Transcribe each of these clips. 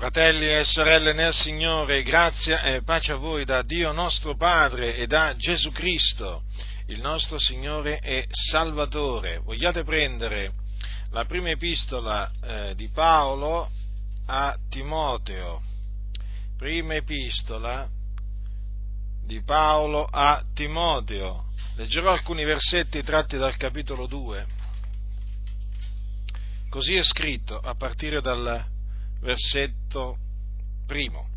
Fratelli e sorelle nel Signore, grazia e pace a voi da Dio nostro Padre e da Gesù Cristo, il nostro Signore e Salvatore. Vogliate prendere la prima epistola eh, di Paolo a Timoteo, prima epistola di Paolo a Timoteo. Leggerò alcuni versetti tratti dal capitolo 2. Così è scritto a partire dal versetto primo.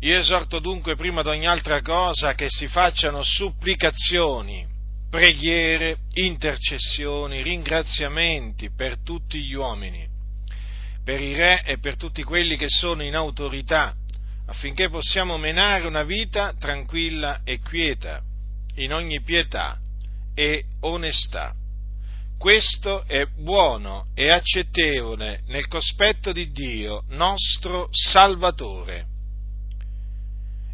Io esorto dunque prima di ogni altra cosa che si facciano supplicazioni, preghiere, intercessioni, ringraziamenti per tutti gli uomini, per i re e per tutti quelli che sono in autorità, affinché possiamo menare una vita tranquilla e quieta, in ogni pietà e onestà questo è buono e accettevole nel cospetto di Dio, nostro Salvatore,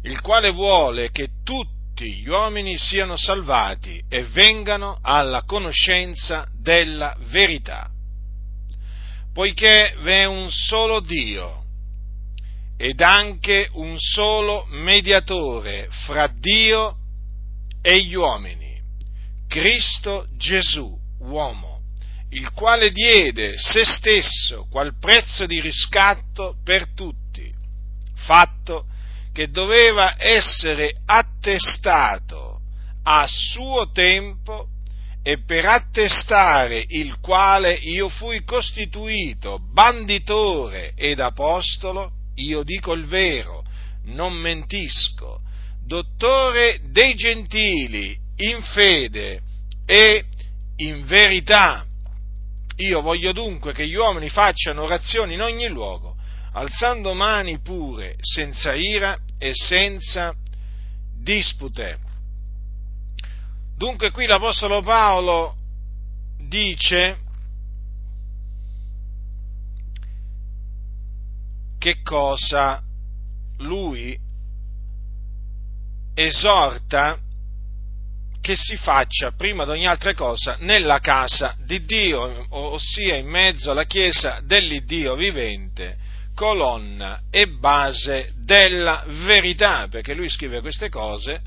il quale vuole che tutti gli uomini siano salvati e vengano alla conoscenza della verità. Poiché v'è un solo Dio ed anche un solo mediatore fra Dio e gli uomini, Cristo Gesù uomo, il quale diede se stesso qual prezzo di riscatto per tutti, fatto che doveva essere attestato a suo tempo e per attestare il quale io fui costituito banditore ed apostolo, io dico il vero, non mentisco, dottore dei gentili in fede e in verità. Io voglio dunque che gli uomini facciano orazioni in ogni luogo, alzando mani pure, senza ira e senza dispute. Dunque qui l'Apostolo Paolo dice che cosa lui esorta che si faccia prima di ogni altra cosa nella casa di Dio, ossia in mezzo alla Chiesa dell'Iddio vivente, colonna e base della verità, perché lui scrive queste cose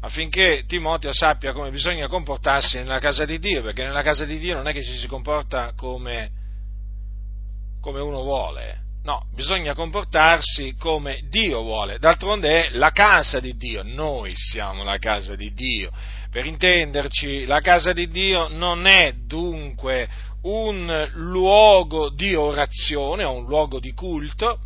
affinché Timoteo sappia come bisogna comportarsi nella casa di Dio, perché nella casa di Dio non è che ci si comporta come, come uno vuole, No, bisogna comportarsi come Dio vuole. D'altronde è la casa di Dio, noi siamo la casa di Dio. Per intenderci, la casa di Dio non è dunque un luogo di orazione o un luogo di culto,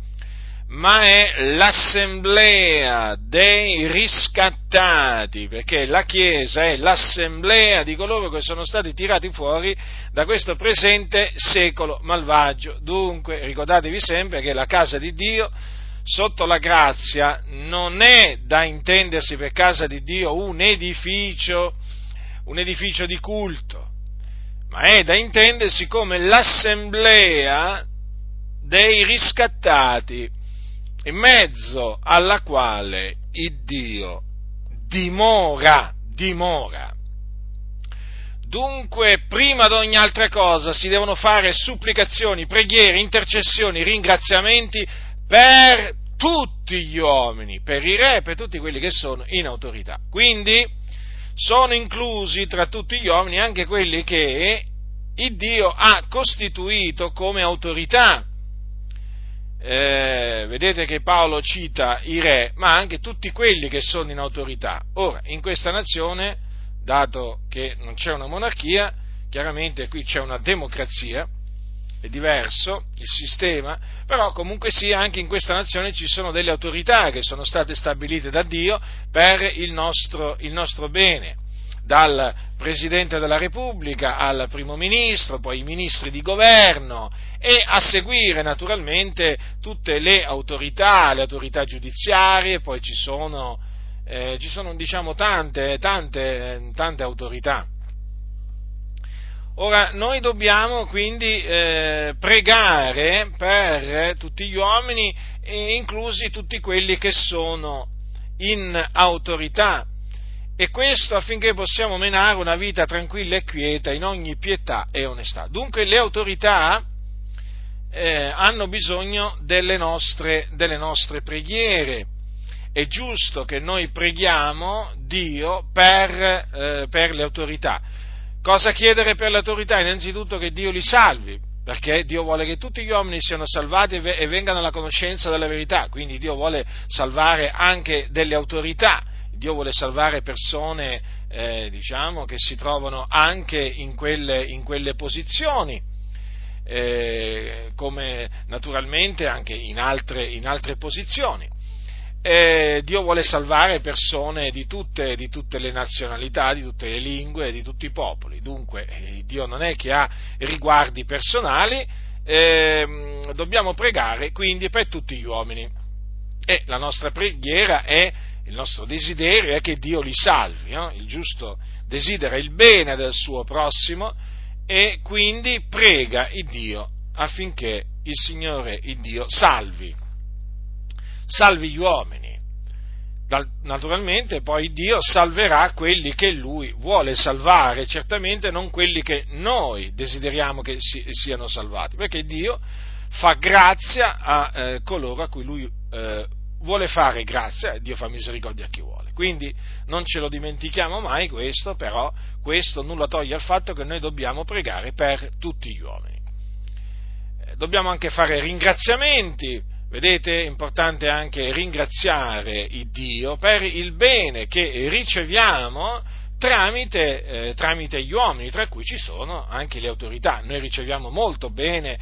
ma è l'assemblea dei riscattati, perché la Chiesa è l'assemblea di coloro che sono stati tirati fuori da questo presente secolo malvagio. Dunque ricordatevi sempre che la casa di Dio sotto la grazia non è da intendersi per casa di Dio un edificio, un edificio di culto, ma è da intendersi come l'assemblea dei riscattati in mezzo alla quale il Dio dimora, dimora. Dunque, prima di ogni altra cosa si devono fare supplicazioni, preghiere, intercessioni, ringraziamenti per tutti gli uomini, per i re per tutti quelli che sono in autorità. Quindi sono inclusi tra tutti gli uomini anche quelli che il Dio ha costituito come autorità eh, vedete che Paolo cita i re, ma anche tutti quelli che sono in autorità. Ora, in questa nazione, dato che non c'è una monarchia, chiaramente qui c'è una democrazia, è diverso il sistema, però comunque sia anche in questa nazione ci sono delle autorità che sono state stabilite da Dio per il nostro, il nostro bene dal Presidente della Repubblica al Primo Ministro, poi i ministri di governo e a seguire naturalmente tutte le autorità, le autorità giudiziarie, poi ci sono, eh, ci sono diciamo tante, tante, tante autorità. Ora, noi dobbiamo quindi eh, pregare per tutti gli uomini, inclusi tutti quelli che sono in autorità, e questo affinché possiamo menare una vita tranquilla e quieta in ogni pietà e onestà. Dunque le autorità eh, hanno bisogno delle nostre, delle nostre preghiere. È giusto che noi preghiamo Dio per, eh, per le autorità. Cosa chiedere per le autorità? Innanzitutto che Dio li salvi, perché Dio vuole che tutti gli uomini siano salvati e vengano alla conoscenza della verità, quindi Dio vuole salvare anche delle autorità, Dio vuole salvare persone eh, diciamo, che si trovano anche in quelle, in quelle posizioni, eh, come naturalmente anche in altre, in altre posizioni. Eh, Dio vuole salvare persone di tutte, di tutte, le nazionalità, di tutte le lingue, di tutti i popoli. Dunque, eh, Dio non è che ha riguardi personali, eh, dobbiamo pregare quindi per tutti gli uomini. E la nostra preghiera è, il nostro desiderio è che Dio li salvi. No? Il giusto desidera il bene del suo prossimo e quindi prega il Dio affinché il Signore, il Dio, salvi salvi gli uomini. Naturalmente poi Dio salverà quelli che Lui vuole salvare, certamente non quelli che noi desideriamo che siano salvati, perché Dio fa grazia a eh, coloro a cui Lui eh, vuole fare grazia Dio fa misericordia a chi vuole. Quindi non ce lo dimentichiamo mai questo, però questo nulla toglie al fatto che noi dobbiamo pregare per tutti gli uomini. Eh, dobbiamo anche fare ringraziamenti Vedete, è importante anche ringraziare il Dio per il bene che riceviamo tramite, eh, tramite, gli uomini, tra cui ci sono anche le autorità. Noi riceviamo molto bene,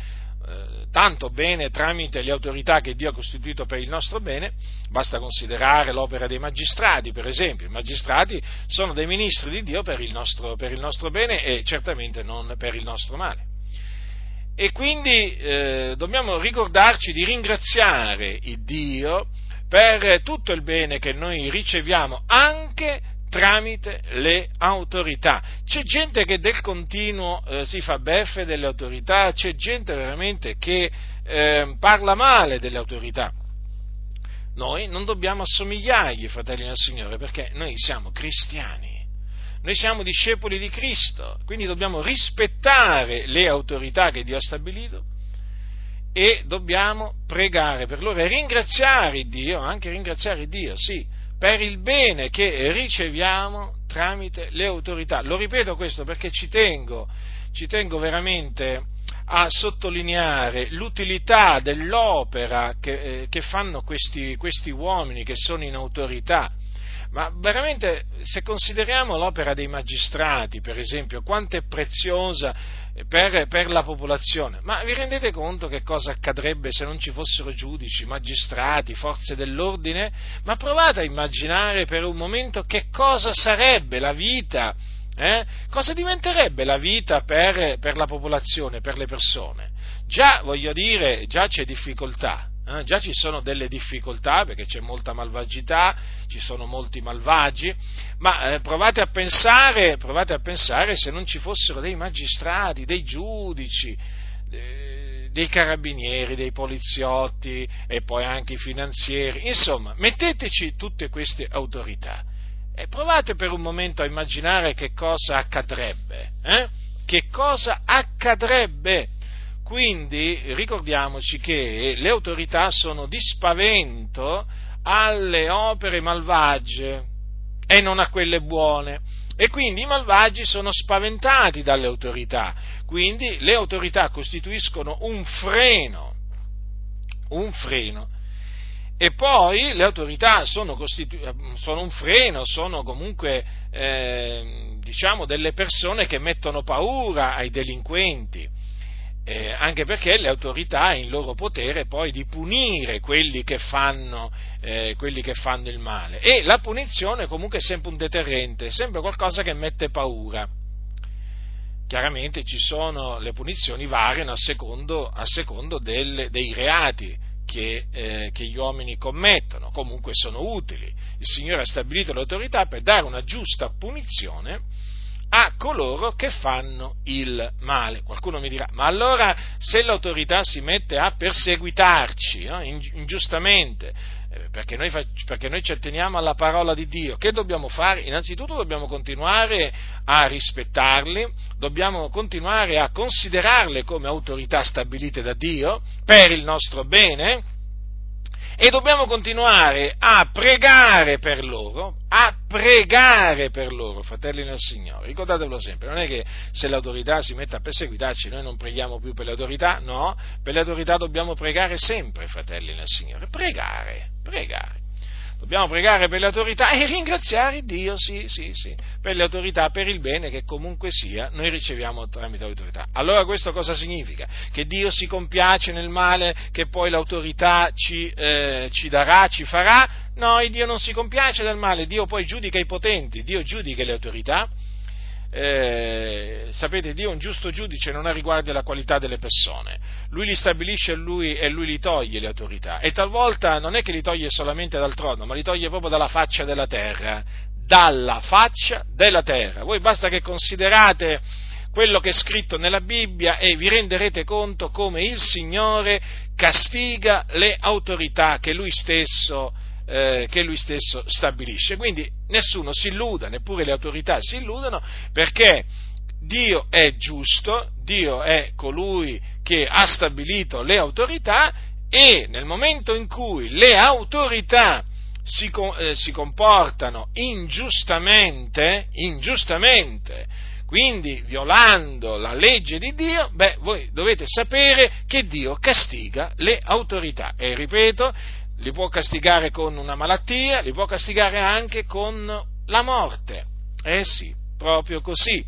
eh, tanto bene tramite le autorità che Dio ha costituito per il nostro bene, basta considerare l'opera dei magistrati, per esempio. I magistrati sono dei ministri di Dio per il nostro, per il nostro bene e certamente non per il nostro male. E quindi eh, dobbiamo ricordarci di ringraziare il Dio per tutto il bene che noi riceviamo anche tramite le autorità. C'è gente che del continuo eh, si fa beffe delle autorità, c'è gente veramente che eh, parla male delle autorità. Noi non dobbiamo assomigliargli, fratelli del Signore, perché noi siamo cristiani. Noi siamo discepoli di Cristo, quindi dobbiamo rispettare le autorità che Dio ha stabilito e dobbiamo pregare per loro e ringraziare Dio, anche ringraziare Dio, sì, per il bene che riceviamo tramite le autorità. Lo ripeto questo perché ci tengo, ci tengo veramente a sottolineare l'utilità dell'opera che, eh, che fanno questi, questi uomini che sono in autorità ma veramente, se consideriamo l'opera dei magistrati, per esempio, quanto è preziosa per, per, la popolazione, ma vi rendete conto che cosa accadrebbe se non ci fossero giudici, magistrati, forze dell'ordine? Ma provate a immaginare per un momento che cosa sarebbe la vita, eh? cosa diventerebbe la vita per, per la popolazione, per le persone. Già, voglio dire, già c'è difficoltà, eh, già ci sono delle difficoltà perché c'è molta malvagità, ci sono molti malvagi, ma eh, provate, a pensare, provate, a pensare, se non ci fossero dei magistrati, dei giudici, eh, dei carabinieri, dei poliziotti e poi anche i finanzieri, insomma, metteteci tutte queste autorità e provate per un momento a immaginare che cosa accadrebbe, eh? che cosa accadrebbe quindi ricordiamoci che le autorità sono di spavento alle opere malvagie e non a quelle buone. E quindi i malvagi sono spaventati dalle autorità, quindi le autorità costituiscono un freno, un freno. E poi le autorità sono, costitu- sono un freno, sono comunque eh, diciamo delle persone che mettono paura ai delinquenti eh, anche perché le autorità hanno in loro potere poi di punire quelli che, fanno, eh, quelli che fanno il male e la punizione comunque è sempre un deterrente, è sempre qualcosa che mette paura. Chiaramente ci sono, le punizioni variano a secondo, a secondo del, dei reati che, eh, che, gli uomini commettono, comunque sono utili. Il Signore ha stabilito l'autorità per dare una giusta punizione a coloro che fanno il male. Qualcuno mi dirà, ma allora se l'autorità si mette a perseguitarci no? ingiustamente, eh, perché noi, perché noi, ci atteniamo alla parola di Dio, che dobbiamo fare? Innanzitutto dobbiamo continuare a rispettarli, dobbiamo continuare a considerarle come autorità stabilite da Dio per il nostro bene, e dobbiamo continuare a pregare per loro, a pregare per loro, fratelli nel Signore. Ricordatevelo sempre, non è che se l'autorità si mette a perseguitarci noi non preghiamo più per le autorità, no, per le autorità dobbiamo pregare sempre, fratelli nel Signore, pregare, pregare. Dobbiamo pregare per le autorità e ringraziare Dio, sì, sì, sì, per le autorità, per il bene che comunque sia noi riceviamo tramite l'autorità. Allora questo cosa significa? Che Dio si compiace nel male che poi l'autorità ci, eh, ci darà, ci farà? No, Dio non si compiace del male, Dio poi giudica i potenti, Dio giudica le autorità eh, sapete, Dio è un giusto giudice, non ha riguardo alla qualità delle persone. Lui li stabilisce lui, e lui li toglie le autorità. E talvolta non è che li toglie solamente dal trono, ma li toglie proprio dalla faccia della terra. Dalla faccia della terra. Voi basta che considerate quello che è scritto nella Bibbia e vi renderete conto come il Signore castiga le autorità che Lui stesso eh, che lui stesso stabilisce. Quindi nessuno si illuda, neppure le autorità si illudono, perché Dio è giusto, Dio è colui che ha stabilito le autorità e nel momento in cui le autorità si, eh, si comportano ingiustamente, ingiustamente, quindi violando la legge di Dio, beh, voi dovete sapere che Dio castiga le autorità. E ripeto, li può castigare con una malattia, li può castigare anche con la morte. Eh sì, proprio così.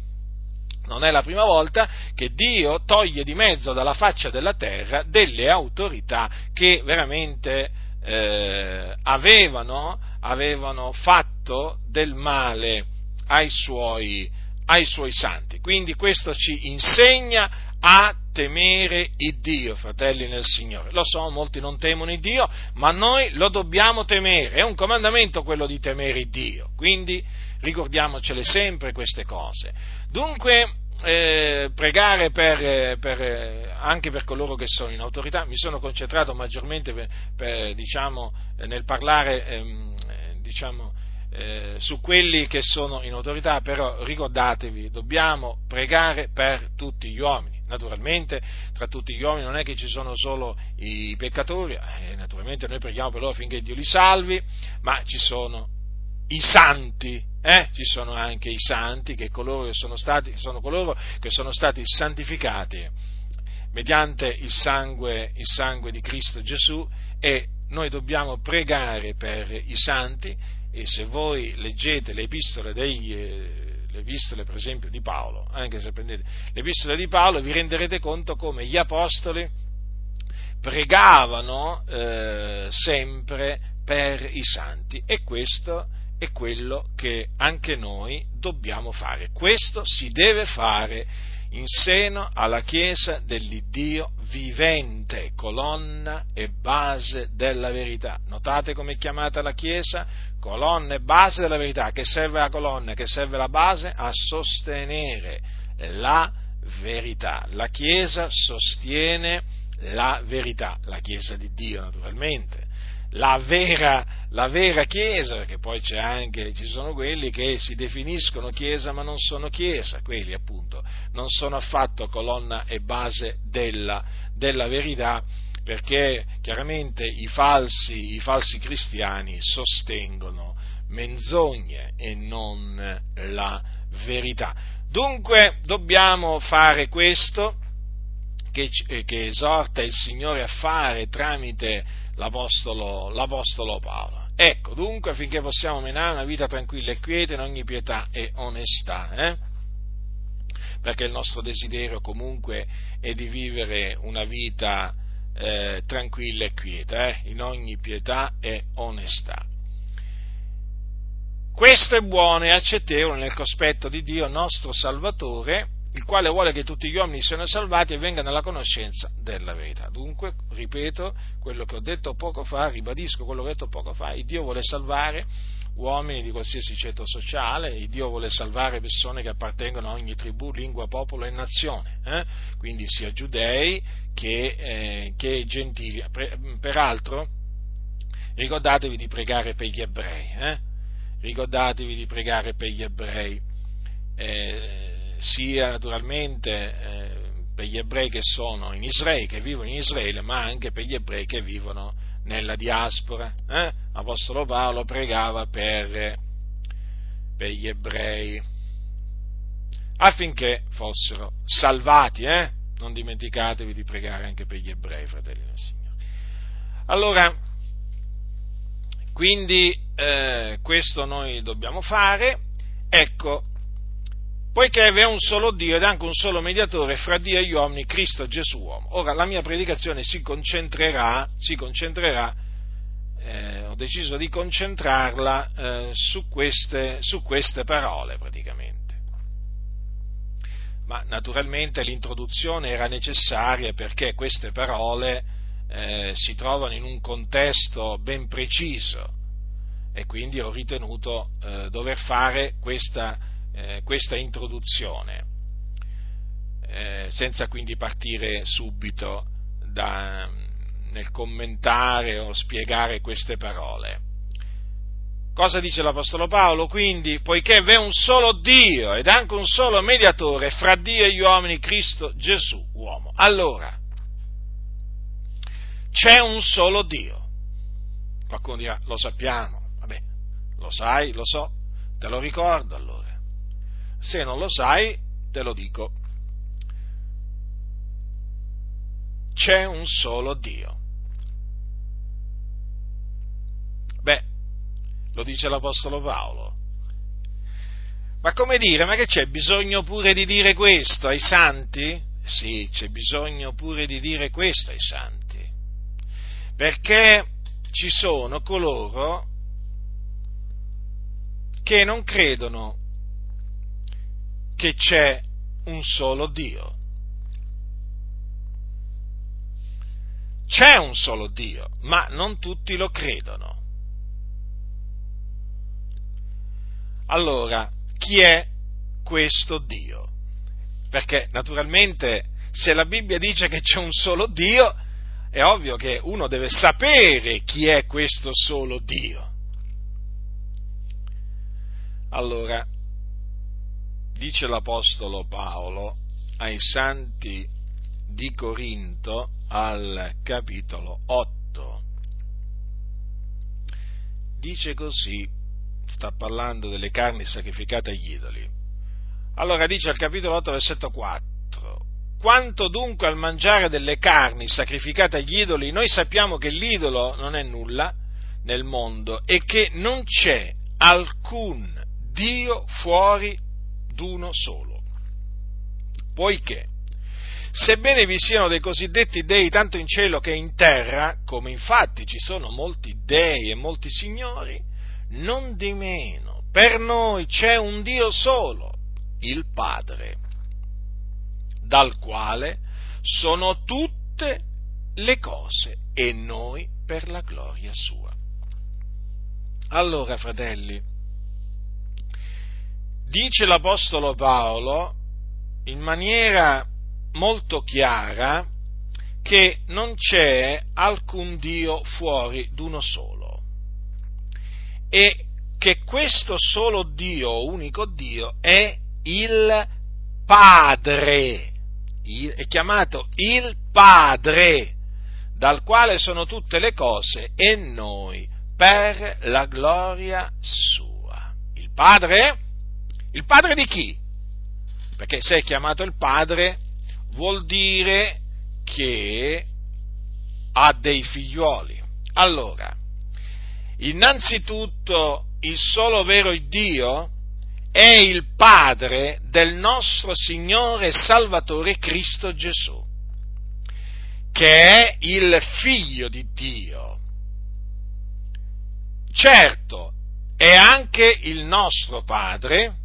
Non è la prima volta che Dio toglie di mezzo dalla faccia della terra delle autorità che veramente eh, avevano, avevano, fatto del male ai suoi, ai suoi santi. Quindi questo ci insegna a temere il Dio, fratelli nel Signore. Lo so, molti non temono il Dio, ma noi lo dobbiamo temere. È un comandamento quello di temere il Dio. Quindi ricordiamocele sempre queste cose. Dunque, eh, pregare per, per, anche per coloro che sono in autorità, mi sono concentrato maggiormente per, diciamo, nel parlare ehm, diciamo, eh, su quelli che sono in autorità, però ricordatevi, dobbiamo pregare per tutti gli uomini naturalmente tra tutti gli uomini non è che ci sono solo i peccatori, eh, naturalmente noi preghiamo per loro affinché Dio li salvi, ma ci sono i santi, eh? ci sono anche i santi, che coloro che sono stati, sono coloro che sono stati santificati mediante il sangue, il sangue di Cristo Gesù e noi dobbiamo pregare per i santi e se voi leggete le epistole dei, eh, le epistole per esempio di Paolo, anche se prendete le epistole di Paolo vi renderete conto come gli apostoli pregavano eh, sempre per i santi e questo è quello che anche noi dobbiamo fare. Questo si deve fare in seno alla Chiesa dell'Iddio vivente, colonna e base della verità. Notate come è chiamata la Chiesa? Colonna e base della verità. Che serve la colonna? Che serve la base? A sostenere la verità. La Chiesa sostiene la verità, la Chiesa di Dio naturalmente la vera, la vera Chiesa, perché poi anche, ci sono quelli che si definiscono Chiesa ma non sono Chiesa, quelli appunto non sono affatto colonna e base della, della verità, perché chiaramente i falsi, i falsi cristiani sostengono menzogne e non la verità. Dunque dobbiamo fare questo che, che esorta il Signore a fare tramite l'Apostolo, l'Apostolo Paolo. Ecco, dunque, affinché possiamo menare una vita tranquilla e quieta in ogni pietà e onestà, eh? perché il nostro desiderio comunque è di vivere una vita eh, tranquilla e quieta, eh? in ogni pietà e onestà. Questo è buono e accettevole nel cospetto di Dio nostro Salvatore, il quale vuole che tutti gli uomini siano salvati e vengano alla conoscenza della verità. Dunque, ripeto quello che ho detto poco fa, ribadisco quello che ho detto poco fa, il Dio vuole salvare uomini di qualsiasi ceto sociale, il Dio vuole salvare persone che appartengono a ogni tribù, lingua, popolo e nazione, eh? quindi sia giudei che, eh, che gentili. Peraltro, ricordatevi di pregare per gli ebrei, eh? ricordatevi di pregare per gli ebrei, eh, sia naturalmente eh, per gli ebrei che sono in Israele, che vivono in Israele, ma anche per gli ebrei che vivono nella diaspora. Eh? L'Apostolo Paolo pregava per, per, gli ebrei affinché fossero salvati. Eh? Non dimenticatevi di pregare anche per gli ebrei, fratelli del Signore. Allora, quindi eh, questo noi dobbiamo fare. Ecco, poiché vi è un solo Dio ed anche un solo mediatore fra Dio e gli uomini, Cristo Gesù uomo. Ora la mia predicazione si concentrerà, si concentrerà eh, ho deciso di concentrarla eh, su, queste, su queste parole praticamente. Ma naturalmente l'introduzione era necessaria perché queste parole eh, si trovano in un contesto ben preciso e quindi ho ritenuto eh, dover fare questa eh, questa introduzione, eh, senza quindi partire subito da, nel commentare o spiegare queste parole. Cosa dice l'Apostolo Paolo? Quindi, poiché v'è un solo Dio ed anche un solo mediatore fra Dio e gli uomini, Cristo Gesù, uomo. Allora, c'è un solo Dio. Qualcuno dirà, lo sappiamo, vabbè, lo sai, lo so, te lo ricordo allora. Se non lo sai, te lo dico. C'è un solo Dio. Beh, lo dice l'Apostolo Paolo. Ma come dire, ma che c'è bisogno pure di dire questo ai santi? Sì, c'è bisogno pure di dire questo ai santi. Perché ci sono coloro che non credono che c'è un solo Dio. C'è un solo Dio, ma non tutti lo credono. Allora, chi è questo Dio? Perché naturalmente se la Bibbia dice che c'è un solo Dio, è ovvio che uno deve sapere chi è questo solo Dio. Allora, dice l'Apostolo Paolo ai santi di Corinto al capitolo 8. Dice così, sta parlando delle carni sacrificate agli idoli. Allora dice al capitolo 8, versetto 4, quanto dunque al mangiare delle carni sacrificate agli idoli, noi sappiamo che l'idolo non è nulla nel mondo e che non c'è alcun Dio fuori d'uno solo. Poiché, sebbene vi siano dei cosiddetti dei tanto in cielo che in terra, come infatti ci sono molti dei e molti signori, non di meno, per noi c'è un Dio solo, il Padre, dal quale sono tutte le cose e noi per la gloria sua. Allora, fratelli, dice l'Apostolo Paolo in maniera molto chiara che non c'è alcun Dio fuori d'uno solo e che questo solo Dio, unico Dio, è il Padre, è chiamato il Padre, dal quale sono tutte le cose e noi per la gloria sua. Il Padre il padre di chi? Perché se è chiamato il padre vuol dire che ha dei figlioli. Allora, innanzitutto il solo vero Dio è il Padre del nostro Signore e Salvatore Cristo Gesù, che è il Figlio di Dio. Certo, è anche il nostro Padre,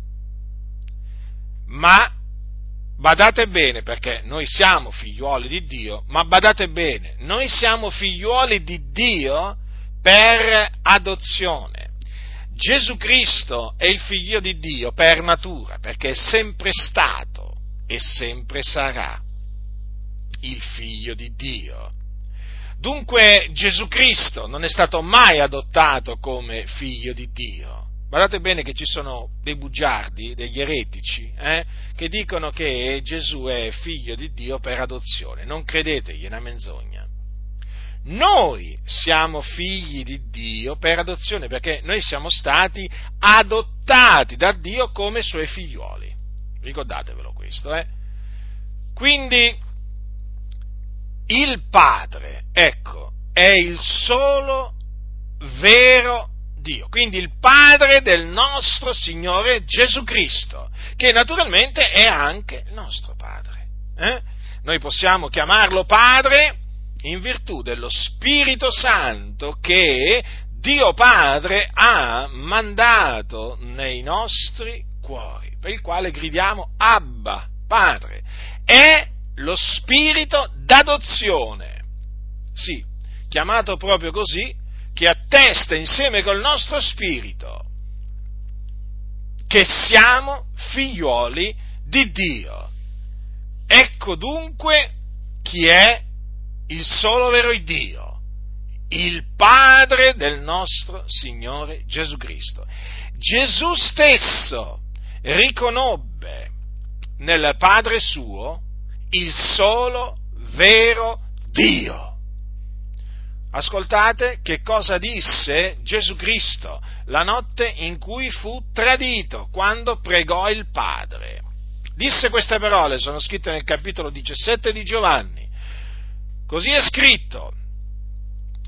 ma badate bene perché noi siamo figliuoli di Dio, ma badate bene, noi siamo figliuoli di Dio per adozione. Gesù Cristo è il figlio di Dio per natura, perché è sempre stato e sempre sarà il figlio di Dio. Dunque Gesù Cristo non è stato mai adottato come figlio di Dio. Guardate bene che ci sono dei bugiardi, degli eretici, eh, che dicono che Gesù è figlio di Dio per adozione. Non credetegli, è una menzogna. Noi siamo figli di Dio per adozione, perché noi siamo stati adottati da Dio come suoi figlioli. Ricordatevelo questo, eh? Quindi il Padre, ecco, è il solo vero Dio, quindi il Padre del nostro Signore Gesù Cristo, che naturalmente è anche il nostro Padre. Eh? Noi possiamo chiamarlo Padre in virtù dello Spirito Santo che Dio Padre ha mandato nei nostri cuori, per il quale gridiamo Abba, Padre. È lo spirito d'adozione, sì, chiamato proprio così, che attesta insieme col nostro spirito che siamo figlioli di Dio. Ecco dunque chi è il solo vero Dio, il Padre del nostro Signore Gesù Cristo. Gesù stesso riconobbe nel Padre suo il solo vero Dio. Ascoltate che cosa disse Gesù Cristo la notte in cui fu tradito, quando pregò il Padre. Disse queste parole, sono scritte nel capitolo 17 di Giovanni. Così è scritto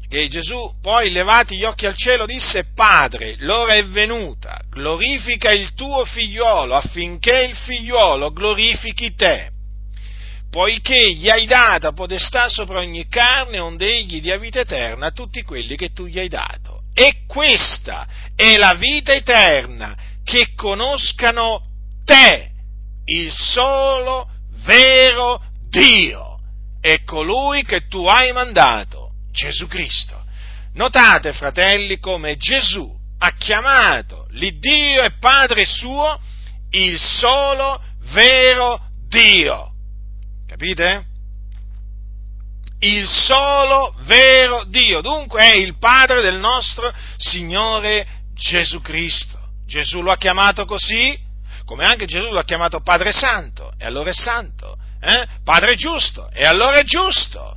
che Gesù, poi levati gli occhi al cielo, disse, Padre, l'ora è venuta, glorifica il tuo figliuolo affinché il figliuolo glorifichi te poiché gli hai data potestà sopra ogni carne, onde egli dia vita eterna a tutti quelli che tu gli hai dato. E questa è la vita eterna, che conoscano te, il solo vero Dio, e colui che tu hai mandato, Gesù Cristo. Notate, fratelli, come Gesù ha chiamato l'Iddio e Padre suo il solo vero Dio Capite? Il solo vero Dio, dunque è il Padre del nostro Signore Gesù Cristo. Gesù lo ha chiamato così, come anche Gesù lo ha chiamato Padre Santo, e allora è santo. Eh? Padre giusto, e allora è giusto.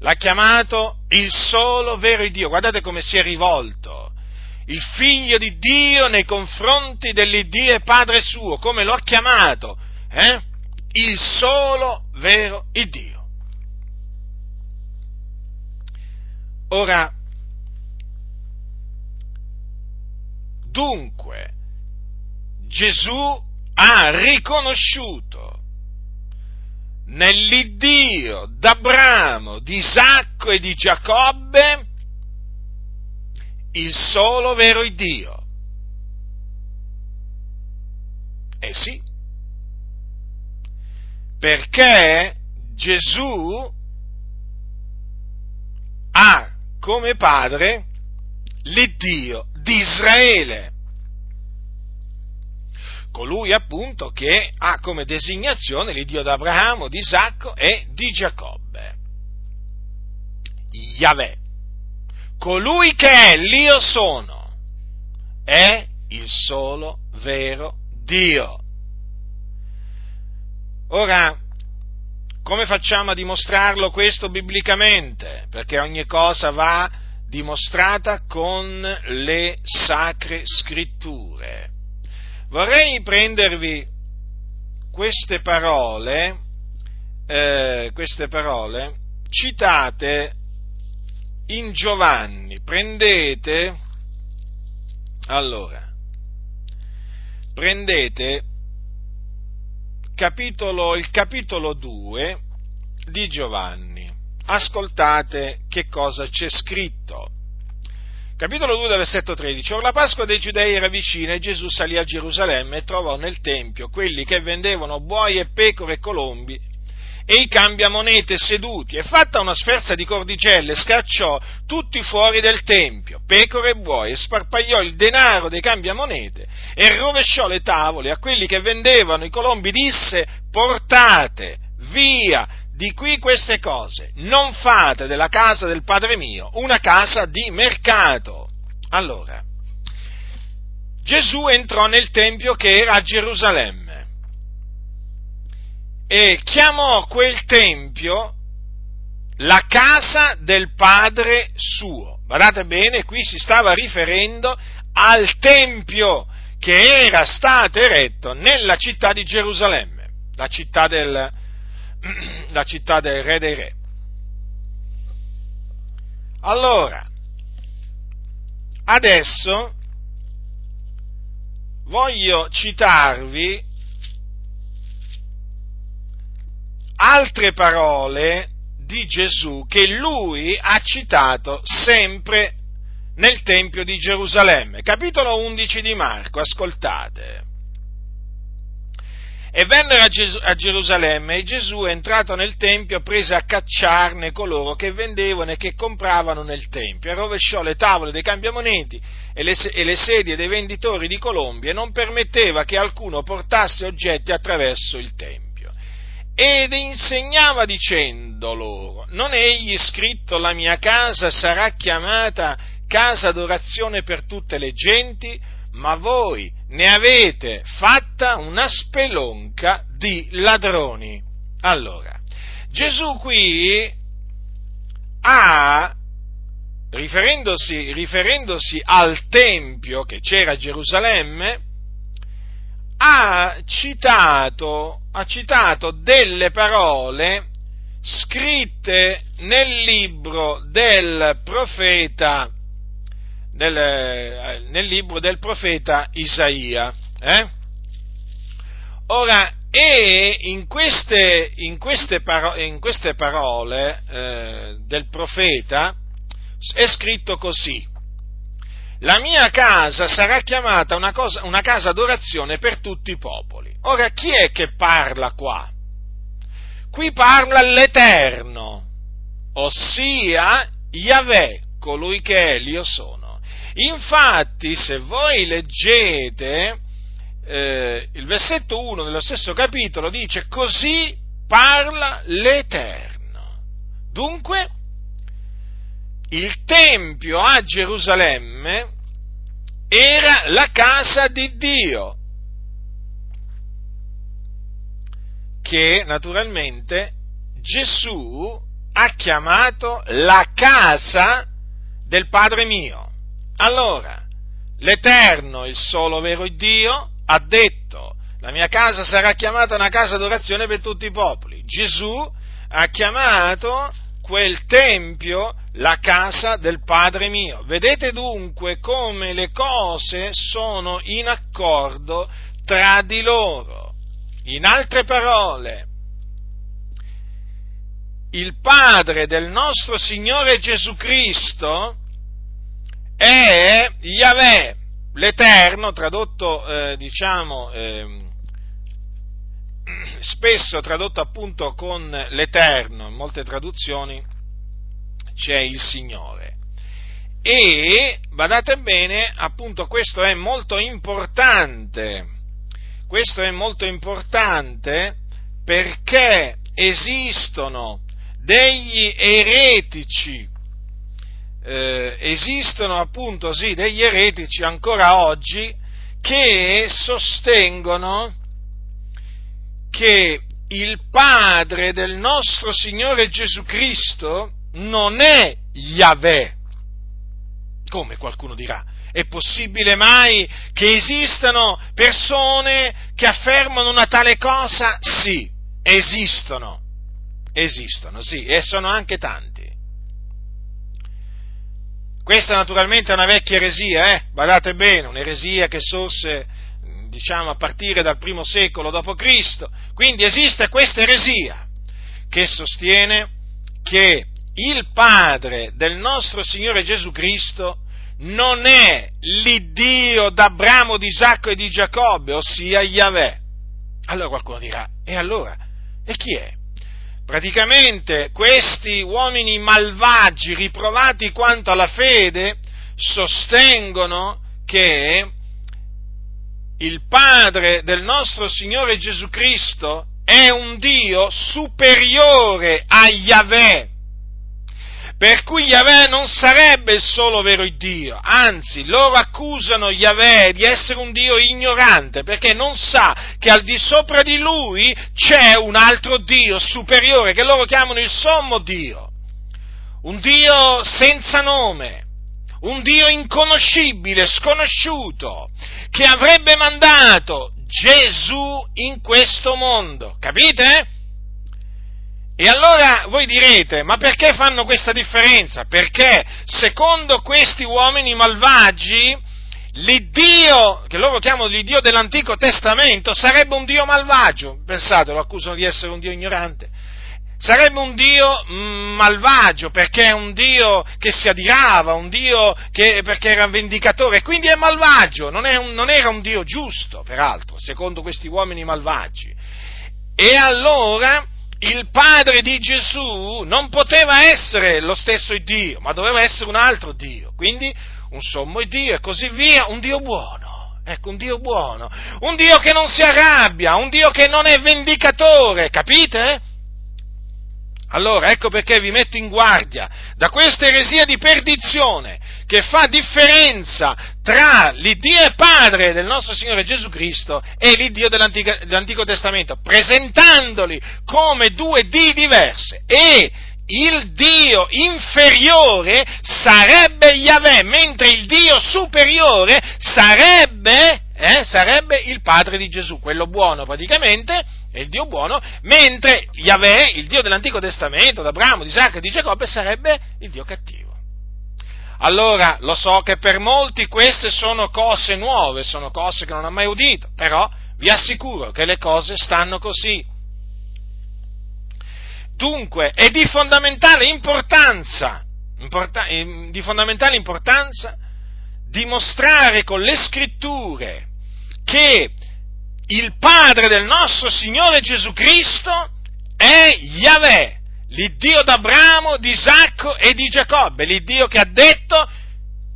L'ha chiamato il solo vero Dio. Guardate come si è rivolto il figlio di Dio nei confronti dell'Iddio e Padre suo, come lo ha chiamato. Eh? Il solo vero Dio. Ora, dunque, Gesù ha riconosciuto nell'Iddio d'Abramo, di Isacco e di Giacobbe il solo vero Dio. Eh sì, perché Gesù ha come padre l'Iddio di Israele, colui appunto che ha come designazione l'Iddio d'Abramo, di Isacco e di Giacobbe. Yahweh, colui che è l'Io sono, è il solo vero Dio. Ora, come facciamo a dimostrarlo questo biblicamente? Perché ogni cosa va dimostrata con le sacre scritture. Vorrei prendervi queste parole, eh, queste parole citate in Giovanni. Prendete, allora, prendete capitolo, il capitolo 2 di Giovanni. Ascoltate che cosa c'è scritto. Capitolo 2, versetto 13. Ora la Pasqua dei Giudei era vicina e Gesù salì a Gerusalemme e trovò nel Tempio quelli che vendevano buoi e pecore e colombi e i cambiamonete seduti, e fatta una sferza di cordicelle, scacciò tutti fuori del tempio, pecore e buoi, e sparpagliò il denaro dei cambiamonete, e rovesciò le tavole a quelli che vendevano i colombi, disse, portate via di qui queste cose, non fate della casa del Padre mio una casa di mercato. Allora, Gesù entrò nel Tempio che era a Gerusalemme e chiamò quel Tempio la casa del Padre suo. Guardate bene, qui si stava riferendo al Tempio che era stato eretto nella città di Gerusalemme, la città del, la città del Re dei Re. Allora, adesso voglio citarvi altre parole di Gesù che lui ha citato sempre nel Tempio di Gerusalemme. Capitolo 11 di Marco, ascoltate. E vennero a, Gesù, a, Gerusalemme e Gesù, entrato nel Tempio, prese a cacciarne coloro che vendevano e che compravano nel Tempio, e rovesciò le tavole dei cambiamoneti e le, e le sedie dei venditori di colombi e non permetteva che alcuno portasse oggetti attraverso il Tempio. Ed insegnava dicendo loro, non è egli scritto la mia casa sarà chiamata casa d'adorazione per tutte le genti? ma voi ne avete fatta una spelonca di ladroni. Allora, Gesù qui ha, riferendosi, riferendosi al Tempio che c'era a Gerusalemme, ha citato, ha citato delle parole scritte nel libro del profeta nel, eh, nel libro del profeta Isaia. Eh? Ora, e in queste, in queste, paro- in queste parole eh, del profeta è scritto così. La mia casa sarà chiamata una, cosa, una casa d'adorazione per tutti i popoli. Ora, chi è che parla qua? Qui parla l'Eterno, ossia Yahweh, colui che è l'Io sono. Infatti, se voi leggete eh, il versetto 1 dello stesso capitolo, dice così parla l'Eterno. Dunque, il Tempio a Gerusalemme era la casa di Dio, che naturalmente Gesù ha chiamato la casa del Padre mio. Allora, l'Eterno, il solo vero Dio, ha detto, la mia casa sarà chiamata una casa d'orazione per tutti i popoli. Gesù ha chiamato quel tempio la casa del Padre mio. Vedete dunque come le cose sono in accordo tra di loro. In altre parole, il Padre del nostro Signore Gesù Cristo è Yahweh, l'Eterno, tradotto, eh, diciamo, eh, spesso tradotto appunto con l'Eterno, in molte traduzioni c'è il Signore. E, badate bene, appunto questo è molto importante, questo è molto importante perché esistono degli eretici eh, esistono appunto sì degli eretici ancora oggi che sostengono che il Padre del nostro Signore Gesù Cristo non è Yahweh. Come qualcuno dirà? È possibile mai che esistano persone che affermano una tale cosa? Sì, esistono, esistono, sì, e sono anche tanti. Questa naturalmente è una vecchia eresia, eh? Guardate bene, un'eresia che sorse, diciamo, a partire dal primo secolo d.C. Quindi esiste questa eresia che sostiene che il Padre del nostro Signore Gesù Cristo non è l'Iddio d'Abramo, di Isacco e di Giacobbe, ossia Yahweh. Allora qualcuno dirà, e allora? E chi è? praticamente questi uomini malvagi, riprovati quanto alla fede, sostengono che il Padre del nostro Signore Gesù Cristo è un Dio superiore a Yahweh, per cui Yahweh non sarebbe il solo vero Dio, anzi loro accusano Yahweh di essere un Dio ignorante perché non sa che al di sopra di lui c'è un altro Dio superiore che loro chiamano il sommo Dio, un Dio senza nome, un Dio inconoscibile, sconosciuto, che avrebbe mandato Gesù in questo mondo, capite? E allora voi direte, ma perché fanno questa differenza? Perché secondo questi uomini malvagi, l'Iddio, che loro chiamano l'Iddio dell'Antico Testamento, sarebbe un Dio malvagio. Pensate, lo accusano di essere un Dio ignorante. Sarebbe un Dio mm, malvagio perché è un Dio che si adirava, un Dio che, perché era vendicatore, quindi è malvagio, non, è un, non era un Dio giusto, peraltro, secondo questi uomini malvagi. E allora il padre di Gesù non poteva essere lo stesso Dio, ma doveva essere un altro Dio, quindi un sommo Dio e così via, un Dio buono. Ecco, un Dio buono, un Dio che non si arrabbia, un Dio che non è vendicatore, capite? Allora, ecco perché vi metto in guardia da questa eresia di perdizione che fa differenza tra l'Iddio e Padre del nostro Signore Gesù Cristo e l'Iddio dell'Antico, dell'Antico Testamento, presentandoli come due Dì diverse e il Dio inferiore sarebbe Yahweh, mentre il Dio superiore sarebbe, eh, sarebbe il Padre di Gesù, quello buono praticamente, è il Dio buono, mentre Yahweh, il Dio dell'Antico Testamento, d'Abramo, di Isacco e di Giacobbe, sarebbe il Dio cattivo. Allora, lo so che per molti queste sono cose nuove, sono cose che non ho mai udito, però vi assicuro che le cose stanno così. Dunque, è di fondamentale importanza, importa, di fondamentale importanza dimostrare con le scritture che il Padre del nostro Signore Gesù Cristo è Yahweh, l'Iddio d'Abramo, di Isacco e di Giacobbe, l'Iddio che ha detto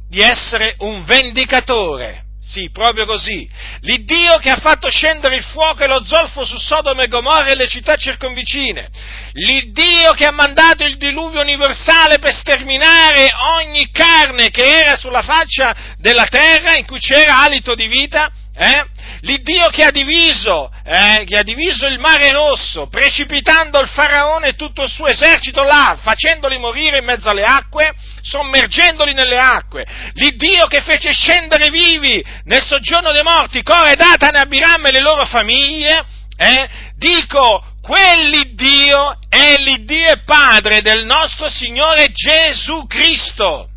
di essere un vendicatore. Sì, proprio così. L'Iddio che ha fatto scendere il fuoco e lo zolfo su Sodoma e Gomorra e le città circonvicine. L'Iddio che ha mandato il diluvio universale per sterminare ogni carne che era sulla faccia della terra in cui c'era alito di vita. Eh? l'Iddio che ha diviso, eh, che ha diviso il mare rosso, precipitando il faraone e tutto il suo esercito là, facendoli morire in mezzo alle acque, sommergendoli nelle acque, l'Iddio che fece scendere vivi nel soggiorno dei morti, Core, Datan e Abiram e le loro famiglie, eh, dico, quell'Iddio è l'Iddio e Padre del nostro Signore Gesù Cristo.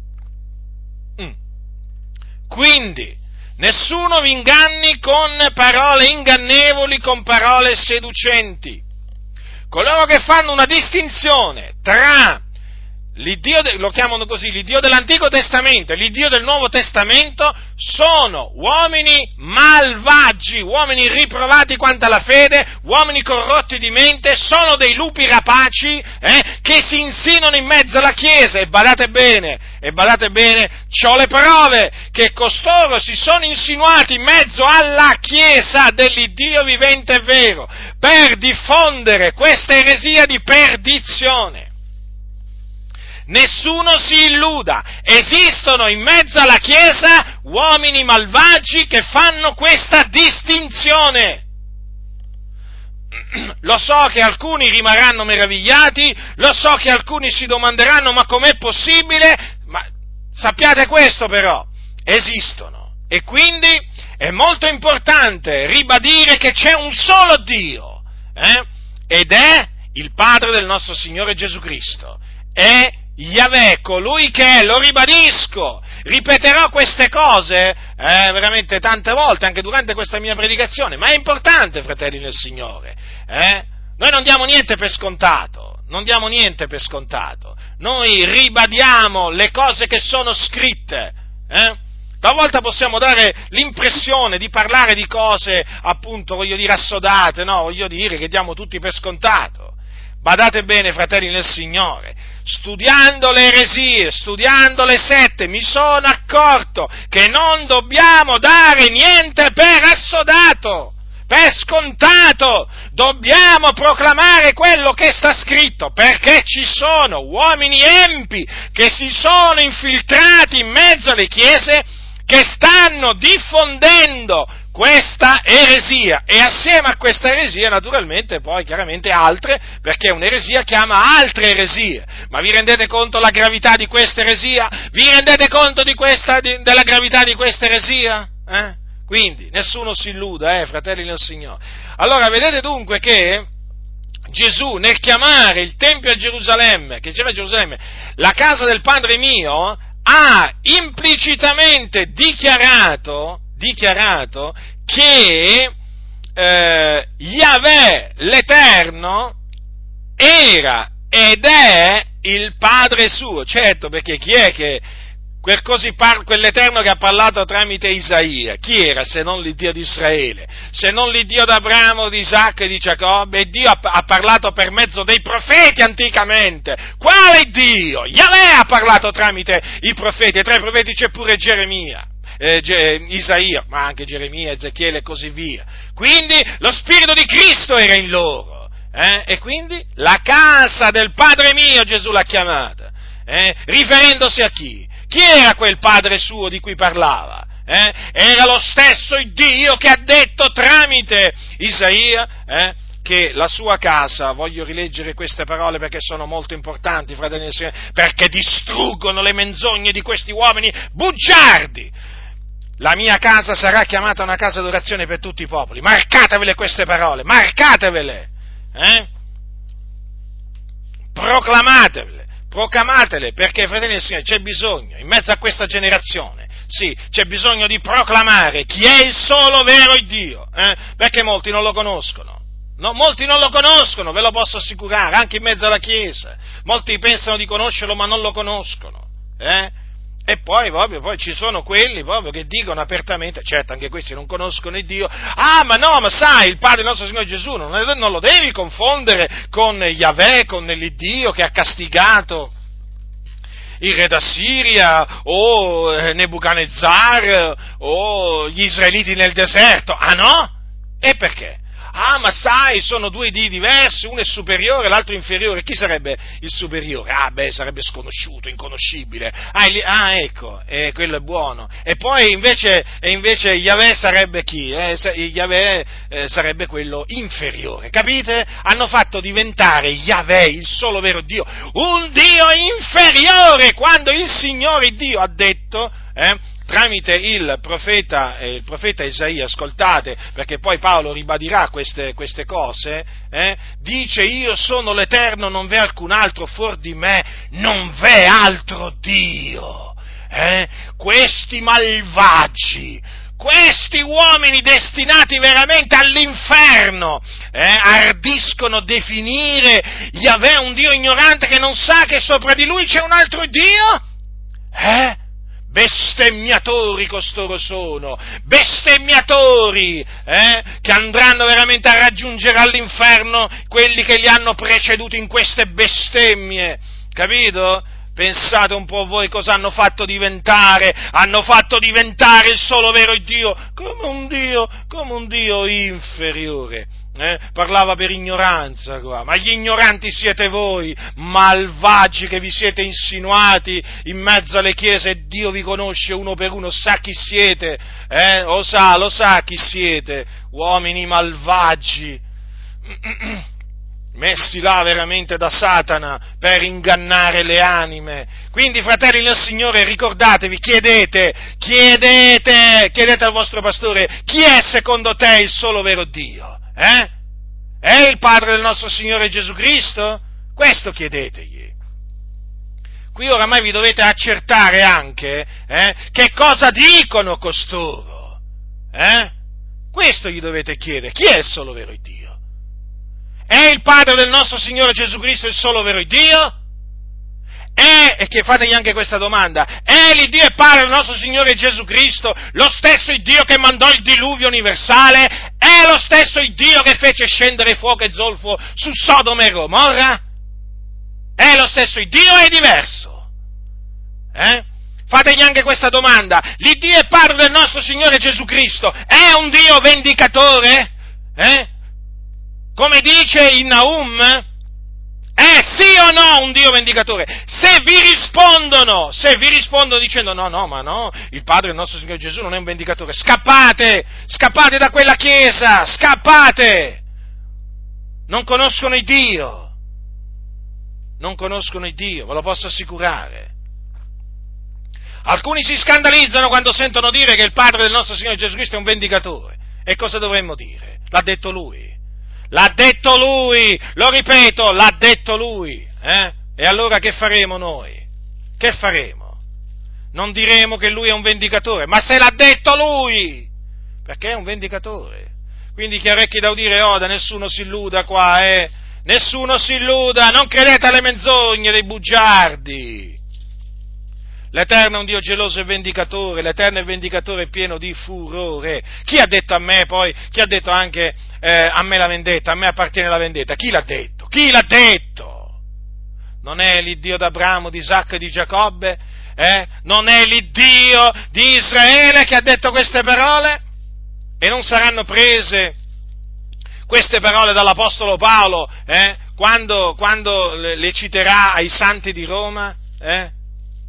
Mm. Quindi, Nessuno vi inganni con parole ingannevoli, con parole seducenti. Coloro che fanno una distinzione tra l'Iddio, lo chiamano così, l'Iddio dell'Antico Testamento e l'Iddio del Nuovo Testamento sono uomini malvagi, uomini riprovati quanto alla fede, uomini corrotti di mente, sono dei lupi rapaci eh, che si insinuano in mezzo alla Chiesa e badate bene, e badate bene, ho le prove che costoro si sono insinuati in mezzo alla Chiesa dell'Iddio vivente e vero per diffondere questa eresia di perdizione. Nessuno si illuda, esistono in mezzo alla Chiesa uomini malvagi che fanno questa distinzione. Lo so che alcuni rimarranno meravigliati, lo so che alcuni si domanderanno ma com'è possibile, ma sappiate questo però, esistono. E quindi è molto importante ribadire che c'è un solo Dio, eh? ed è il Padre del nostro Signore Gesù Cristo. È Yahweh, colui che è, lo ribadisco, ripeterò queste cose eh, veramente tante volte, anche durante questa mia predicazione, ma è importante, fratelli del Signore. Eh? Noi non diamo niente per scontato, non diamo niente per scontato, noi ribadiamo le cose che sono scritte. Eh? Talvolta possiamo dare l'impressione di parlare di cose, appunto, voglio dire, assodate, no? Voglio dire che diamo tutti per scontato badate bene, fratelli nel Signore, studiando le eresie, studiando le sette, mi sono accorto che non dobbiamo dare niente per assodato per scontato, dobbiamo proclamare quello che sta scritto, perché ci sono uomini empi che si sono infiltrati in mezzo alle chiese che stanno diffondendo questa eresia e assieme a questa eresia naturalmente poi chiaramente altre perché un'eresia chiama altre eresie ma vi rendete conto della gravità di questa eresia? vi rendete conto di questa, di, della gravità di questa eresia? Eh? Quindi nessuno si illuda, eh, fratelli del Signore. Allora vedete dunque che Gesù nel chiamare il Tempio a Gerusalemme, che c'era a Gerusalemme, la casa del Padre mio, ha implicitamente dichiarato, dichiarato che eh, Yahweh l'Eterno era ed è il Padre suo. Certo, perché chi è che quel par- quell'Eterno che ha parlato tramite Isaia, chi era se non l'Iddio di Israele? Se non l'Iddio d'Abramo, di Isacco e di Giacobbe? E Dio ha, ha, parlato per mezzo dei profeti anticamente. Quale Dio? Yahweh ha parlato tramite i profeti, e tra i profeti c'è pure Geremia. Eh, Ge- Isaia, ma anche Geremia, Ezechiele e così via. Quindi lo Spirito di Cristo era in loro. Eh? E quindi la casa del Padre mio Gesù l'ha chiamata. Eh? Riferendosi a chi? Chi era quel padre suo di cui parlava? Eh? Era lo stesso Dio che ha detto tramite Isaia eh, che la sua casa, voglio rileggere queste parole perché sono molto importanti, fratelli e signori, perché distruggono le menzogne di questi uomini bugiardi. La mia casa sarà chiamata una casa d'orazione per tutti i popoli. Marcatevele queste parole, marcatevele. Eh? Proclamatevele proclamatele perché, fratelli del Signore, c'è bisogno, in mezzo a questa generazione, sì, c'è bisogno di proclamare chi è il solo vero Dio, eh? perché molti non lo conoscono. No, molti non lo conoscono, ve lo posso assicurare, anche in mezzo alla Chiesa. Molti pensano di conoscerlo ma non lo conoscono. Eh? E poi, proprio, poi ci sono quelli proprio che dicono apertamente, certo anche questi non conoscono il Dio, ah ma no, ma sai, il Padre nostro Signore Gesù non, non lo devi confondere con Yahweh, con l'Iddio che ha castigato il re d'Assiria o eh, Nebuchadnezzar o gli israeliti nel deserto, ah no? E perché? Ah ma sai, sono due dì diversi, uno è superiore, l'altro inferiore, chi sarebbe il superiore? Ah beh, sarebbe sconosciuto, inconoscibile, ah, il, ah ecco, eh, quello è buono, e poi invece, e invece Yahweh sarebbe chi? Eh, Yahweh eh, sarebbe quello inferiore, capite? Hanno fatto diventare Yahweh, il solo vero Dio, un Dio inferiore, quando il Signore Dio ha detto, eh, tramite il profeta, eh, il profeta, Isaia, ascoltate, perché poi Paolo ribadirà queste, queste cose, eh, dice io sono l'Eterno, non v'è alcun altro fuori di me, non v'è altro Dio. Eh? Questi malvagi, questi uomini destinati veramente all'inferno eh, ardiscono definire Yahweh un Dio ignorante che non sa che sopra di lui c'è un altro Dio? Eh? Bestemmiatori costoro sono, bestemmiatori, eh, che andranno veramente a raggiungere all'inferno quelli che li hanno preceduti in queste bestemmie, capito? Pensate un po' voi cosa hanno fatto diventare, hanno fatto diventare il solo vero Dio come un Dio, come un Dio inferiore eh? parlava per ignoranza qua, ma gli ignoranti siete voi, malvagi che vi siete insinuati in mezzo alle chiese, Dio vi conosce uno per uno, sa chi siete, eh? lo sa, lo sa chi siete, uomini malvagi, messi là veramente da Satana per ingannare le anime. Quindi, fratelli del Signore, ricordatevi, chiedete, chiedete, chiedete al vostro pastore, chi è secondo te il solo vero Dio? Eh? È il Padre del nostro Signore Gesù Cristo? Questo chiedetegli. Qui oramai vi dovete accertare anche eh, che cosa dicono costoro. Eh? Questo gli dovete chiedere. Chi è il solo vero Dio? È il Padre del nostro Signore Gesù Cristo il solo vero Dio? È, e che fategli anche questa domanda, è l'Iddio e Padre del nostro Signore Gesù Cristo lo stesso Dio che mandò il diluvio universale? È lo stesso il Dio che fece scendere fuoco e zolfo su Sodoma e Gomorra? È lo stesso il Dio o è diverso? Eh? Fategli anche questa domanda. L'Iddio è Padre del nostro Signore Gesù Cristo. È un Dio vendicatore? Eh? Come dice in Naum? È sì o no un Dio vendicatore? Se vi rispondono, se vi rispondono dicendo no, no, ma no, il Padre del nostro Signore Gesù non è un vendicatore, scappate, scappate da quella chiesa, scappate! Non conoscono il Dio, non conoscono il Dio, ve lo posso assicurare. Alcuni si scandalizzano quando sentono dire che il Padre del nostro Signore Gesù Cristo è un vendicatore. E cosa dovremmo dire? L'ha detto Lui. L'ha detto Lui, lo ripeto, l'ha detto Lui. Eh? E allora che faremo noi? Che faremo? Non diremo che Lui è un vendicatore, ma se l'ha detto Lui! Perché è un vendicatore. Quindi chi ha orecchi da udire oda, nessuno si illuda qua, eh? Nessuno si illuda, non credete alle menzogne dei bugiardi. L'Eterno è un Dio geloso e vendicatore, l'Eterno è vendicatore pieno di furore. Chi ha detto a me poi, chi ha detto anche eh, a me la vendetta, a me appartiene la vendetta? Chi l'ha detto? Chi l'ha detto? Non è l'Iddio d'Abramo, di Isacco e di Giacobbe? Eh? Non è l'Iddio di Israele che ha detto queste parole? E non saranno prese queste parole dall'Apostolo Paolo eh? quando, quando, le citerà ai santi di Roma? Eh?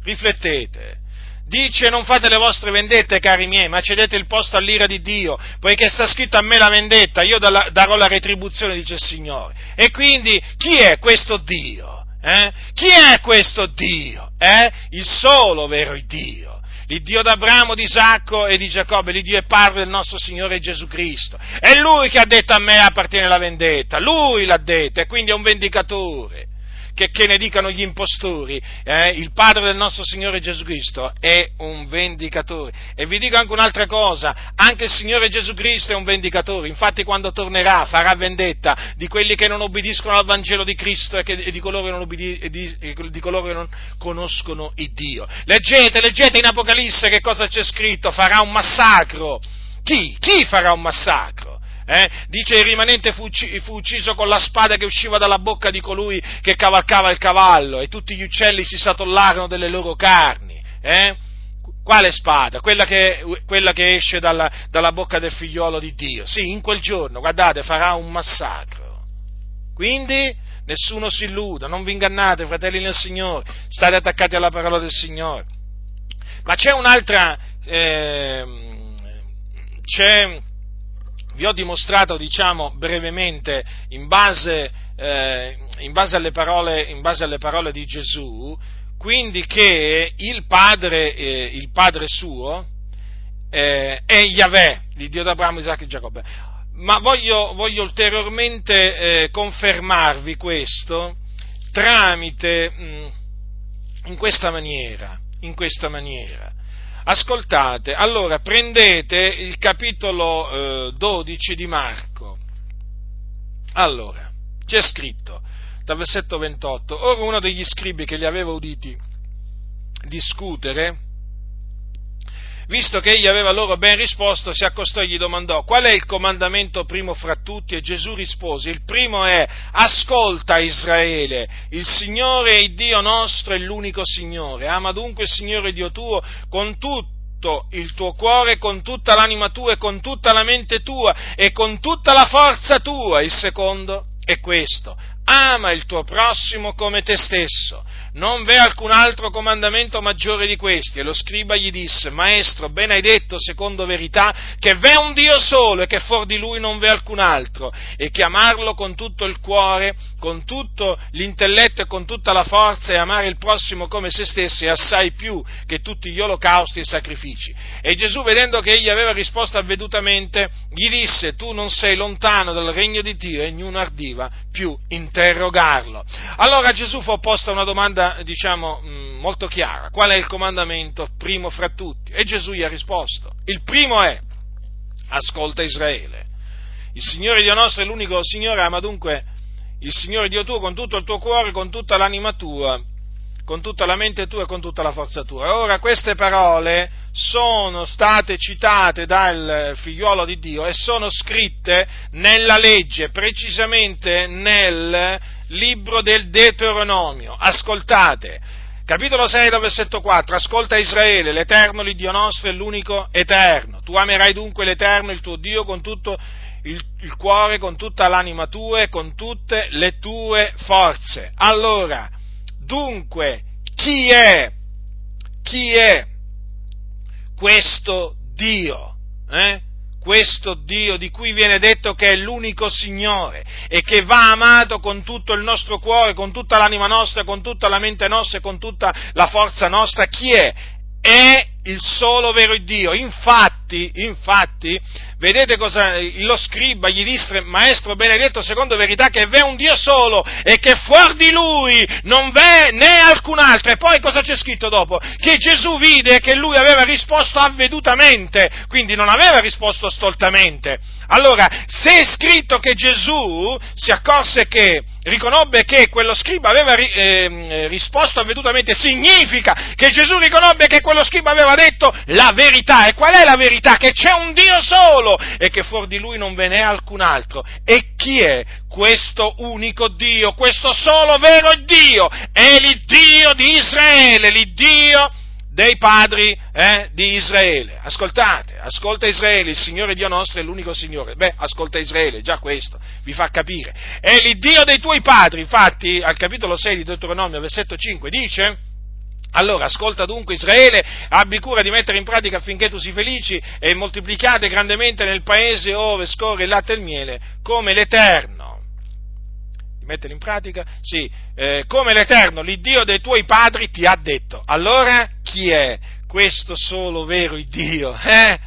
Riflettete. Dice non fate le vostre vendette, cari miei, ma cedete il posto all'ira di Dio, poiché sta scritto a me la vendetta, io darò la retribuzione, dice il Signore. E quindi chi è questo Dio? Eh? Chi è questo Dio? Eh? Il solo vero Dio. L'Iddio d'Abramo, di Isacco e di Giacobbe, l'Iddio e Padre del nostro Signore Gesù Cristo. È Lui che ha detto a me appartiene la vendetta, Lui l'ha detto e quindi è un vendicatore che, che ne dicano gli impostori, eh, il Padre del nostro Signore Gesù Cristo è un vendicatore. E vi dico anche un'altra cosa, anche il Signore Gesù Cristo è un vendicatore, infatti quando tornerà farà vendetta di quelli che non obbediscono al Vangelo di Cristo e, che, e, di, coloro non obbedi, e di, di coloro che non conoscono il Dio. Leggete, leggete in Apocalisse che cosa c'è scritto, farà un massacro. Chi? Chi farà un massacro? Eh? Dice il rimanente fu, fu, ucciso con la spada che usciva dalla bocca di colui che cavalcava il cavallo e tutti gli uccelli si satollarono delle loro carni. Eh? Quale spada? Quella che, quella che esce dalla, dalla, bocca del figliolo di Dio. Sì, in quel giorno, guardate, farà un massacro. Quindi nessuno si illuda, non vi ingannate, fratelli nel Signore, state attaccati alla parola del Signore. Ma c'è un'altra... Eh, c'è vi ho dimostrato, diciamo, brevemente, in base, eh, in, base parole, in base, alle parole, di Gesù, quindi che il Padre, eh, il padre suo eh, è Yahweh, Dio d'Abramo, Isacco e Giacobbe. Ma voglio, voglio ulteriormente eh, confermarvi questo tramite, mh, mm, in questa maniera, in questa maniera. Ascoltate, allora prendete il capitolo eh, 12 di Marco. Allora, c'è scritto dal versetto 28, ora uno degli scribi che li aveva uditi discutere, visto che egli aveva loro ben risposto, si accostò e gli domandò qual è il comandamento primo fra tutti? E Gesù rispose, il primo è ascolta Israele, il Signore il Dio nostro è l'unico Signore, ama dunque il Signore Dio tuo con tutto il tuo cuore, con tutta l'anima tua e con tutta la mente tua e con tutta la forza tua. Il secondo è questo, ama il tuo prossimo come te stesso non v'è alcun altro comandamento maggiore di questi. E lo scriba gli disse, Maestro, ben hai detto, secondo verità, che v'è un Dio solo e che fuori di lui non v'è alcun altro, e che amarlo con tutto il cuore, con tutto l'intelletto e con tutta la forza, e amare il prossimo come se stesso è assai più che tutti gli olocausti e sacrifici. E Gesù, vedendo che egli aveva risposto avvedutamente, gli disse, tu non sei lontano dal regno di Dio, e ognuno ardiva più interrogarlo. Allora Gesù fu posta una domanda domanda, diciamo, mm, molto chiara. Qual è il comandamento primo fra tutti? E Gesù gli ha risposto. Il primo è, ascolta Israele. Il Signore Dio nostro è l'unico Signore, ama dunque il Signore Dio tuo con tutto il tuo cuore, con tutta l'anima tua con tutta la mente tua e con tutta la forza tua. Ora queste parole sono state citate dal figliuolo di Dio e sono scritte nella legge, precisamente nel libro del Deuteronomio. Ascoltate, capitolo 6, versetto 4, ascolta Israele, l'Eterno, l'Iddio nostro, è l'unico Eterno. Tu amerai dunque l'Eterno, il tuo Dio, con tutto il, il cuore, con tutta l'anima tua e con tutte le tue forze. Allora, dunque, chi è? Chi è questo Dio? Eh? questo Dio di cui viene detto che è l'unico Signore e che va amato con tutto il nostro cuore, con tutta l'anima nostra, con tutta la mente nostra e con tutta la forza nostra, chi è? È il solo vero Dio. Infatti, infatti, Vedete cosa lo scriba gli disse, maestro benedetto, secondo verità, che v'è un Dio solo e che fuori di lui non v'è né alcun altro. E poi cosa c'è scritto dopo? Che Gesù vide che lui aveva risposto avvedutamente, quindi non aveva risposto stoltamente. Allora, se è scritto che Gesù si accorse che, riconobbe che quello scriba aveva eh, risposto avvedutamente, significa che Gesù riconobbe che quello scriba aveva detto la verità. E qual è la verità? Che c'è un Dio solo e che fuori di lui non ve n'è alcun altro. E chi è questo unico Dio, questo solo vero Dio? È l'Iddio di Israele, l'Iddio dei padri eh, di Israele. Ascoltate, ascolta Israele, il Signore Dio nostro è l'unico Signore. Beh, ascolta Israele, già questo vi fa capire. È l'Iddio dei tuoi padri, infatti al capitolo 6 di Deuteronomio, versetto 5, dice allora, ascolta dunque Israele, abbi cura di mettere in pratica affinché tu sii felici e moltiplicate grandemente nel paese ove scorre il latte e il miele, come l'Eterno. Mettere in pratica? Sì, eh, come l'Eterno, l'Iddio dei tuoi padri, ti ha detto. Allora, chi è questo solo vero Dio? Eh?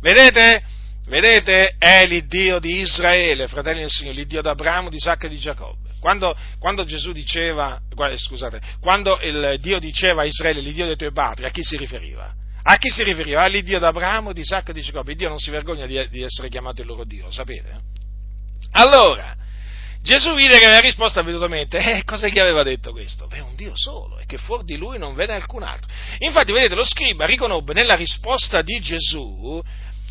Vedete? Vedete? È l'Iddio di Israele, fratelli del Signore, l'Iddio di Abramo, di Isacco e di Giacobbe. Quando, quando, Gesù diceva, scusate, quando il Dio diceva a Israele, l'Iddio dei tuoi padri, a chi si riferiva? A chi si riferiva? All'Iddio d'Abramo, di Isacco e di Giacobbe. Dio non si vergogna di, di, essere chiamato il loro Dio, sapete? Allora, Gesù vide che aveva risposto avvedutamente, eh, cosa gli aveva detto questo? Beh, un Dio solo, e che fuori di lui non vede alcun altro. Infatti, vedete, lo scriba riconobbe nella risposta di Gesù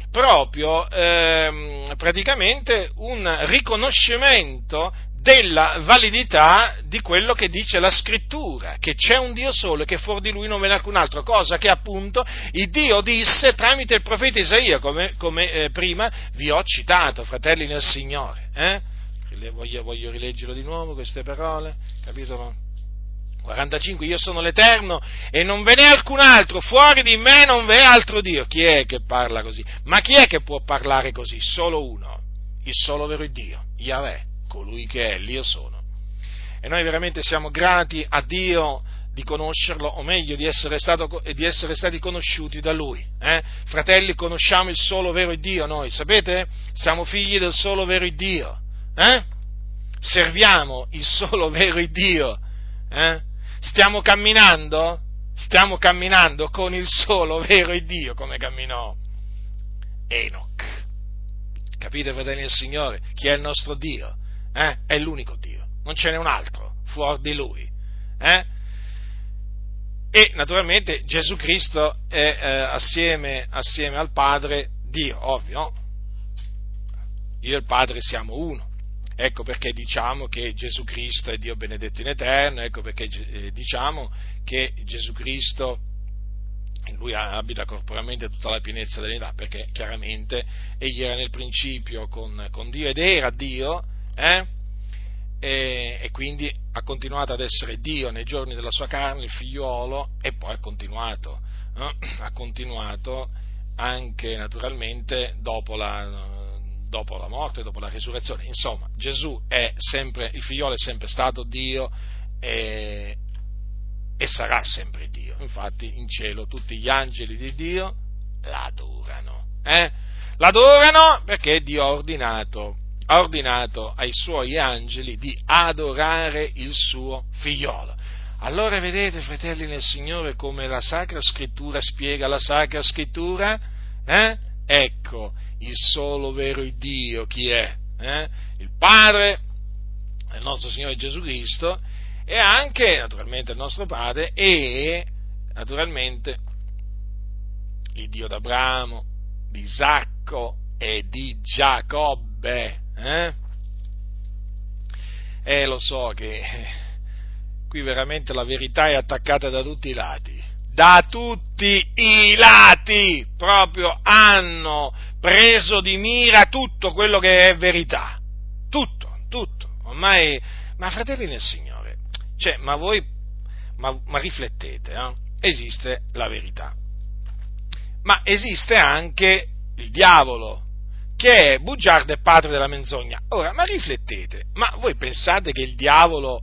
proprio ehm, praticamente un riconoscimento della validità di quello che dice la scrittura, che c'è un Dio solo e che fuori di lui non viene alcun altro, cosa che appunto il Dio disse tramite il profeta Isaia, come, come eh, prima vi ho citato, fratelli nel Signore. Eh? Voglio, voglio rileggerlo di nuovo queste parole, capitolo 45, io sono l'Eterno e non ve n'è alcun altro, fuori di me non ve n'è altro Dio. Chi è che parla così? Ma chi è che può parlare così? Solo uno, il solo vero Dio, Yahweh colui che è, l'io sono. E noi veramente siamo grati a Dio di conoscerlo, o meglio di essere, stato, di essere stati conosciuti da Lui. Eh? Fratelli, conosciamo il solo vero Dio noi, sapete? Siamo figli del solo vero Dio. Eh? Serviamo il solo vero Dio. Eh? Stiamo camminando? Stiamo camminando con il solo vero Dio come camminò Enoch. Capite, fratelli del Signore? Chi è il nostro Dio? Eh? è l'unico Dio, non ce n'è un altro fuori di Lui. Eh? E naturalmente Gesù Cristo è eh, assieme, assieme, al Padre Dio, ovvio? Io e il Padre siamo uno. Ecco perché diciamo che Gesù Cristo è Dio benedetto in eterno, ecco perché eh, diciamo che Gesù Cristo in lui abita corporalmente tutta la pienezza dell'età, perché chiaramente egli era nel principio con, con Dio ed era Dio, eh? e, e, quindi ha continuato ad essere Dio nei giorni della sua carne, il figliuolo, e poi ha continuato, eh? ha continuato anche naturalmente dopo la, dopo la morte, dopo la risurrezione. Insomma, Gesù è sempre, il figliolo è sempre stato Dio e, e sarà sempre Dio. Infatti in cielo tutti gli angeli di Dio l'adorano. Eh? L'adorano perché Dio ha ordinato ha ordinato ai suoi angeli di adorare il suo figliolo. Allora vedete, fratelli nel Signore, come la Sacra Scrittura spiega la Sacra Scrittura? Eh? Ecco il solo vero Dio chi è? Eh? Il Padre del nostro Signore Gesù Cristo e anche, naturalmente, il nostro Padre e, naturalmente, il Dio d'Abramo, di Isacco e di Giacobbe. Eh? E lo so che qui veramente la verità è attaccata da tutti i lati. Da tutti i lati proprio hanno preso di mira tutto quello che è verità. Tutto, tutto. Ormai, ma fratelli nel Signore, cioè, ma voi, ma, ma riflettete, eh? esiste la verità ma esiste anche il diavolo, che è bugiardo e padre della menzogna. Ora, ma riflettete, ma voi pensate che il diavolo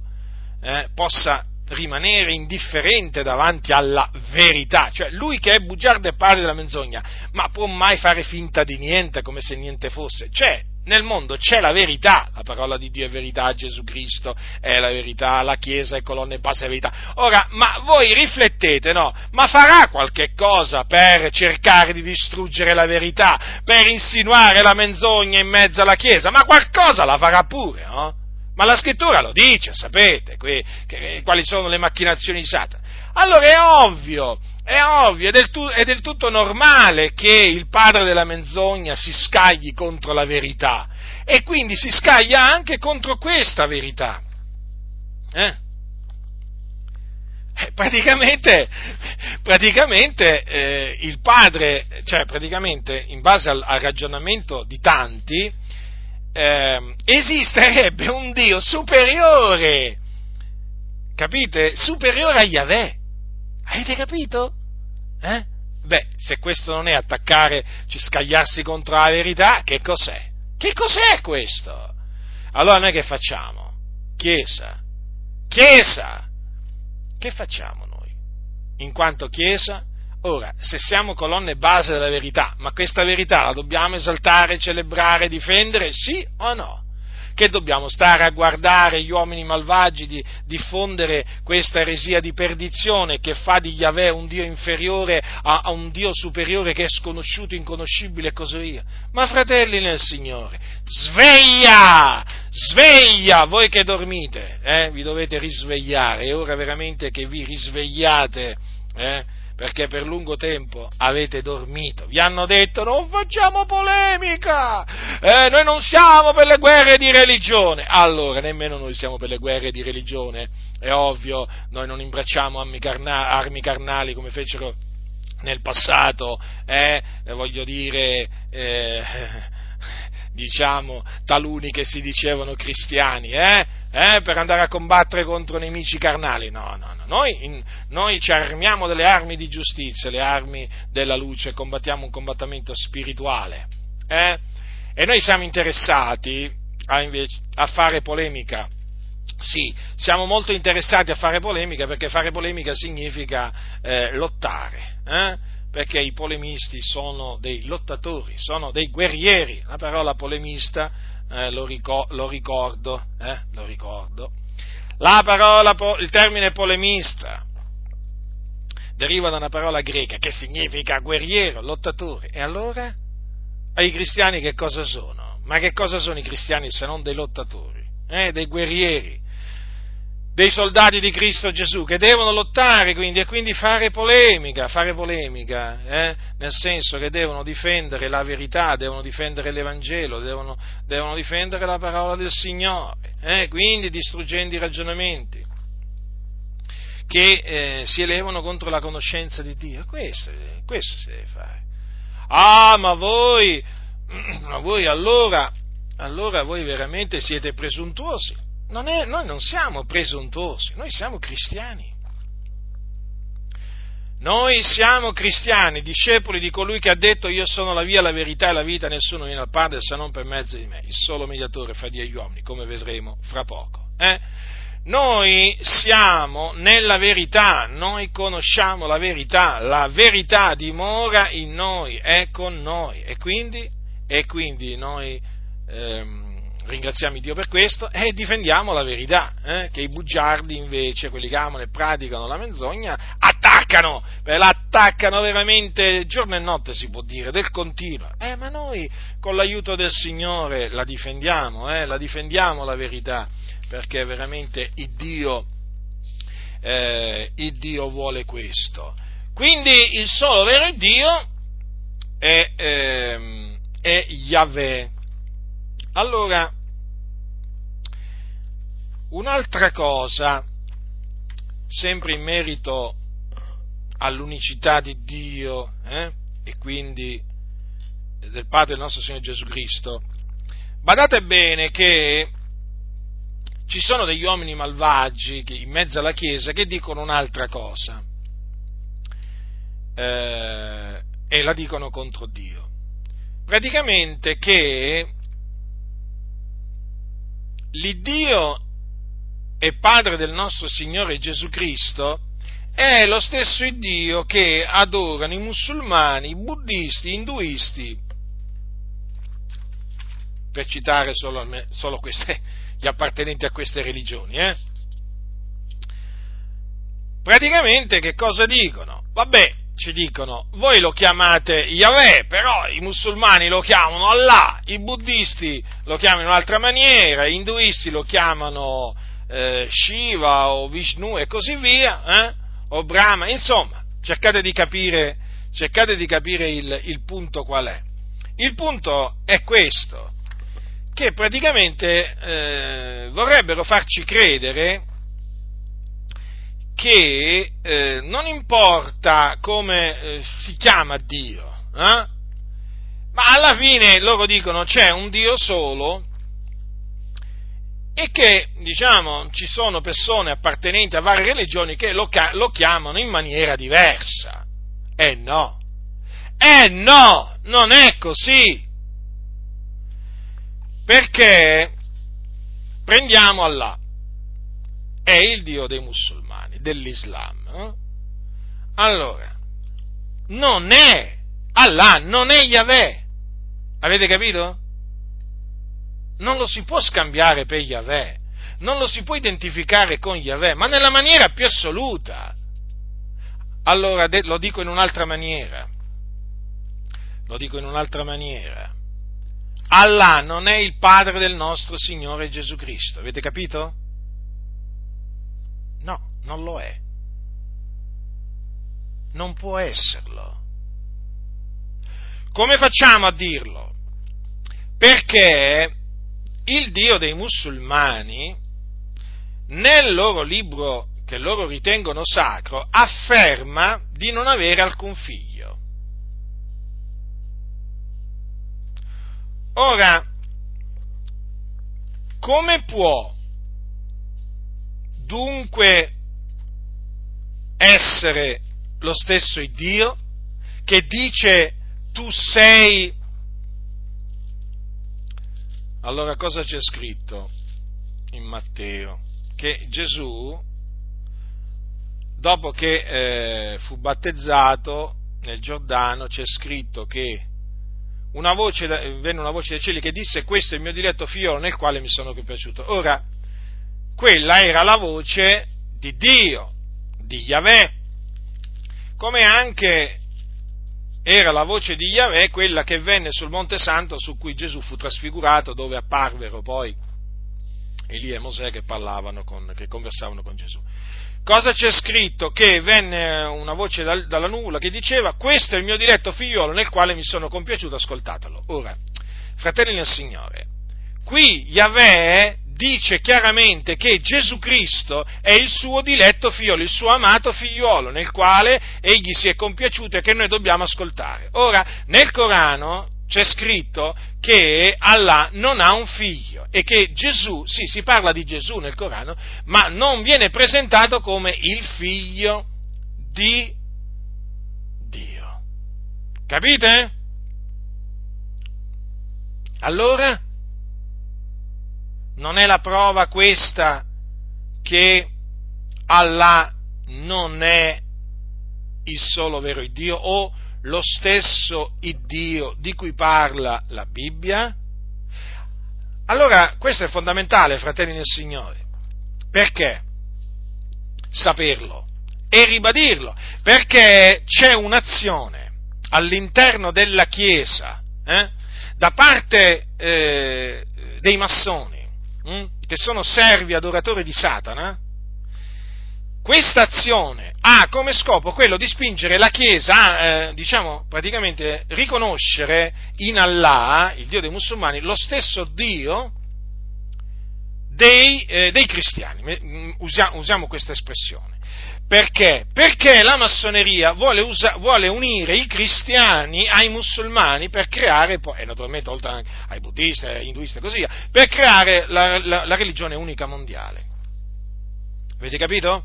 eh, possa rimanere indifferente davanti alla verità, cioè lui che è bugiardo e padre della menzogna, ma può mai fare finta di niente come se niente fosse? Cioè, nel mondo c'è la verità, la parola di Dio è verità, Gesù Cristo è la verità, la Chiesa è colonna e base della verità. Ora, ma voi riflettete, no? Ma farà qualche cosa per cercare di distruggere la verità, per insinuare la menzogna in mezzo alla Chiesa? Ma qualcosa la farà pure, no? Ma la scrittura lo dice, sapete, que, che, quali sono le macchinazioni di Satana. Allora è ovvio è ovvio, è del, tu, è del, tutto normale che il padre della menzogna si scagli contro la verità e quindi si scaglia anche contro questa verità. Eh? eh praticamente, praticamente eh, il padre, cioè praticamente in base al, al ragionamento di tanti, eh, esisterebbe un Dio superiore, capite? Superiore a Yahweh. Avete capito? Eh? Beh, se questo non è attaccare, scagliarsi contro la verità, che cos'è? Che cos'è questo? Allora noi che facciamo? Chiesa. Chiesa. Che facciamo noi? In quanto Chiesa? Ora, se siamo colonne base della verità, ma questa verità la dobbiamo esaltare, celebrare, difendere, sì o no? Che dobbiamo stare a guardare gli uomini malvagi di diffondere questa eresia di perdizione che fa di Yahweh un Dio inferiore a, a un Dio superiore che è sconosciuto, inconoscibile e così via. Ma fratelli nel Signore, sveglia! Sveglia! Voi che dormite, eh? vi dovete risvegliare, è ora veramente che vi risvegliate. Eh? Perché per lungo tempo avete dormito. Vi hanno detto non facciamo polemica, eh, noi non siamo per le guerre di religione. Allora, nemmeno noi siamo per le guerre di religione, è ovvio, noi non imbracciamo armi, carna- armi carnali come fecero nel passato, eh, voglio dire... Eh, diciamo, taluni che si dicevano cristiani, eh? Eh? per andare a combattere contro nemici carnali. No, no, no. Noi, in, noi, ci armiamo delle armi di giustizia, le armi della luce, combattiamo un combattimento spirituale. Eh? E noi siamo interessati a, invece, a fare polemica. Sì, siamo molto interessati a fare polemica perché fare polemica significa eh, lottare. Perché i polemisti sono dei lottatori, sono dei guerrieri. La parola polemista eh, lo, ricor- lo, ricordo, eh, lo ricordo. La parola, il termine polemista deriva da una parola greca che significa guerriero, lottatore. E allora? I cristiani che cosa sono? Ma che cosa sono i cristiani se non dei lottatori? Eh, dei guerrieri? Dei soldati di Cristo Gesù che devono lottare quindi e quindi fare polemica, fare polemica, eh? nel senso che devono difendere la verità, devono difendere l'Evangelo, devono, devono difendere la parola del Signore, eh? quindi distruggendo i ragionamenti che eh, si elevano contro la conoscenza di Dio. Questo, questo si deve fare. Ah, ma voi, ma voi allora, allora voi veramente siete presuntuosi non è, noi non siamo presuntuosi, noi siamo cristiani. Noi siamo cristiani, discepoli di colui che ha detto io sono la via, la verità e la vita, nessuno viene al Padre se non per mezzo di me, il solo mediatore fra Dio e gli uomini, come vedremo fra poco. Eh? Noi siamo nella verità, noi conosciamo la verità, la verità dimora in noi, è con noi e quindi, e quindi noi... Ehm, ringraziamo Dio per questo e difendiamo la verità, eh? che i bugiardi invece, quelli che amano e praticano la menzogna, attaccano, l'attaccano veramente giorno e notte si può dire, del continuo. Eh, ma noi con l'aiuto del Signore la difendiamo, eh? la difendiamo la verità, perché veramente il Dio, eh, il Dio vuole questo. Quindi il solo vero Dio è, eh, è Yahweh. Allora, un'altra cosa, sempre in merito all'unicità di Dio eh, e quindi del Padre del nostro Signore Gesù Cristo, badate bene che ci sono degli uomini malvagi in mezzo alla Chiesa che dicono un'altra cosa eh, e la dicono contro Dio. Praticamente che l'Iddio e Padre del nostro Signore Gesù Cristo è lo stesso Dio che adorano i musulmani, i buddisti, gli induisti, per citare solo, solo queste, gli appartenenti a queste religioni. Eh? Praticamente che cosa dicono? Vabbè, ci dicono, voi lo chiamate Yahweh, però i musulmani lo chiamano Allah, i buddisti lo chiamano in un'altra maniera, gli induisti lo chiamano eh, Shiva o Vishnu e così via, eh? o Brahma, insomma, cercate di capire, cercate di capire il, il punto qual è. Il punto è questo, che praticamente eh, vorrebbero farci credere che eh, non importa come eh, si chiama Dio, eh, ma alla fine loro dicono c'è un Dio solo e che, diciamo, ci sono persone appartenenti a varie religioni che lo, lo chiamano in maniera diversa. E no, e no, non è così. Perché prendiamo Allah, è il Dio dei musulmani, dell'Islam. Eh? Allora, non è Allah, non è Yahweh. Avete capito? Non lo si può scambiare per Yahweh, non lo si può identificare con Yahweh, ma nella maniera più assoluta. Allora lo dico in un'altra maniera. Lo dico in un'altra maniera. Allah non è il Padre del nostro Signore Gesù Cristo, avete capito? No, non lo è. Non può esserlo. Come facciamo a dirlo? Perché il Dio dei musulmani, nel loro libro che loro ritengono sacro, afferma di non avere alcun figlio. Ora, come può dunque essere lo stesso Dio che dice tu sei... Allora cosa c'è scritto in Matteo? Che Gesù, dopo che eh, fu battezzato nel Giordano, c'è scritto che una voce, venne una voce dai cieli che disse questo è il mio diletto figlio nel quale mi sono compiaciuto. Ora, quella era la voce di Dio, di Yahweh, come anche era la voce di Yahweh quella che venne sul Monte Santo su cui Gesù fu trasfigurato, dove apparvero poi Elia e Mosè che parlavano con, che conversavano con Gesù. Cosa c'è scritto? Che venne una voce dal, dalla nuvola che diceva questo è il mio diletto figliolo nel quale mi sono compiaciuto, ascoltatelo. Ora, fratelli del Signore, qui Yahweh dice chiaramente che Gesù Cristo è il suo diletto figliolo, il suo amato figliolo, nel quale egli si è compiaciuto e che noi dobbiamo ascoltare. Ora, nel Corano c'è scritto che Allah non ha un figlio e che Gesù, sì, si parla di Gesù nel Corano, ma non viene presentato come il figlio di Dio. Capite? Allora, non è la prova questa che Allah non è il solo vero Dio o lo stesso Dio di cui parla la Bibbia? Allora, questo è fondamentale, fratelli del Signore. Perché? Saperlo e ribadirlo, perché c'è un'azione all'interno della Chiesa eh, da parte eh, dei massoni, hm, che sono servi adoratori di Satana, questa azione ha come scopo quello di spingere la Chiesa a, eh, diciamo, praticamente riconoscere in Allah, il Dio dei musulmani, lo stesso Dio dei, eh, dei cristiani. Mm, usiamo, usiamo questa espressione. Perché? Perché la massoneria vuole, usa, vuole, unire i cristiani ai musulmani per creare, e naturalmente oltre ai buddisti, ai induisti e così via, per creare la, la, la religione unica mondiale. Avete capito?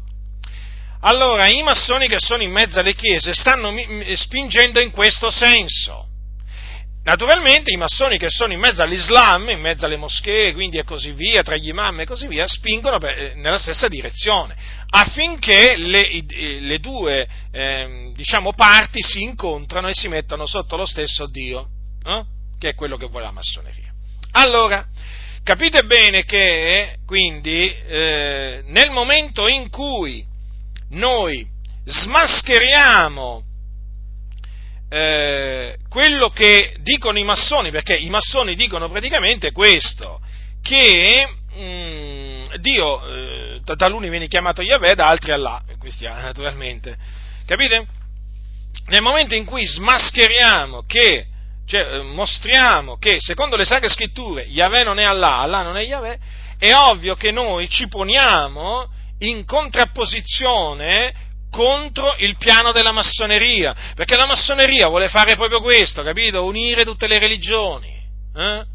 Allora, i massoni che sono in mezzo alle chiese stanno spingendo in questo senso. Naturalmente i massoni che sono in mezzo all'Islam, in mezzo alle moschee, quindi e così via, tra gli imam e così via, spingono per, eh, nella stessa direzione, affinché le, le due eh, diciamo, parti si incontrano e si mettano sotto lo stesso Dio, eh? che è quello che vuole la massoneria. Allora, capite bene che quindi eh, nel momento in cui noi smascheriamo eh, quello che dicono i massoni, perché i massoni dicono praticamente questo, che mh, mm, Dio eh, da taluni viene chiamato Yahweh, da altri Allah, questi naturalmente, capite? Nel momento in cui smascheriamo che, cioè eh, mostriamo che secondo le sacre scritture Yahweh non è Allah, Allah non è Yahweh, è ovvio che noi ci poniamo in contrapposizione contro il piano della massoneria, perché la massoneria vuole fare proprio questo, capito? Unire tutte le religioni. Eh?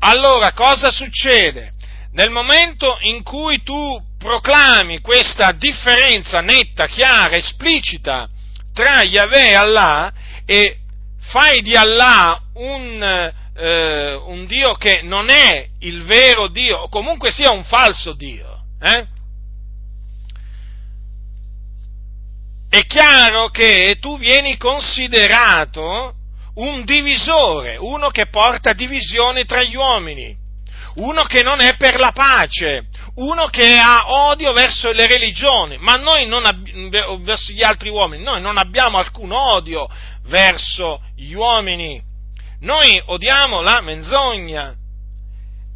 Allora, cosa succede? Nel momento in cui tu proclami questa differenza netta, chiara, esplicita tra Yahweh e Allah e fai di Allah un, eh, un Dio che non è il vero Dio, o comunque sia un falso Dio, eh? è chiaro che tu vieni considerato un divisore, uno che porta divisione tra gli uomini, uno che non è per la pace, uno che ha odio verso le religioni, ma noi non ab- verso gli altri uomini, noi non abbiamo alcun odio verso gli uomini, noi odiamo la menzogna,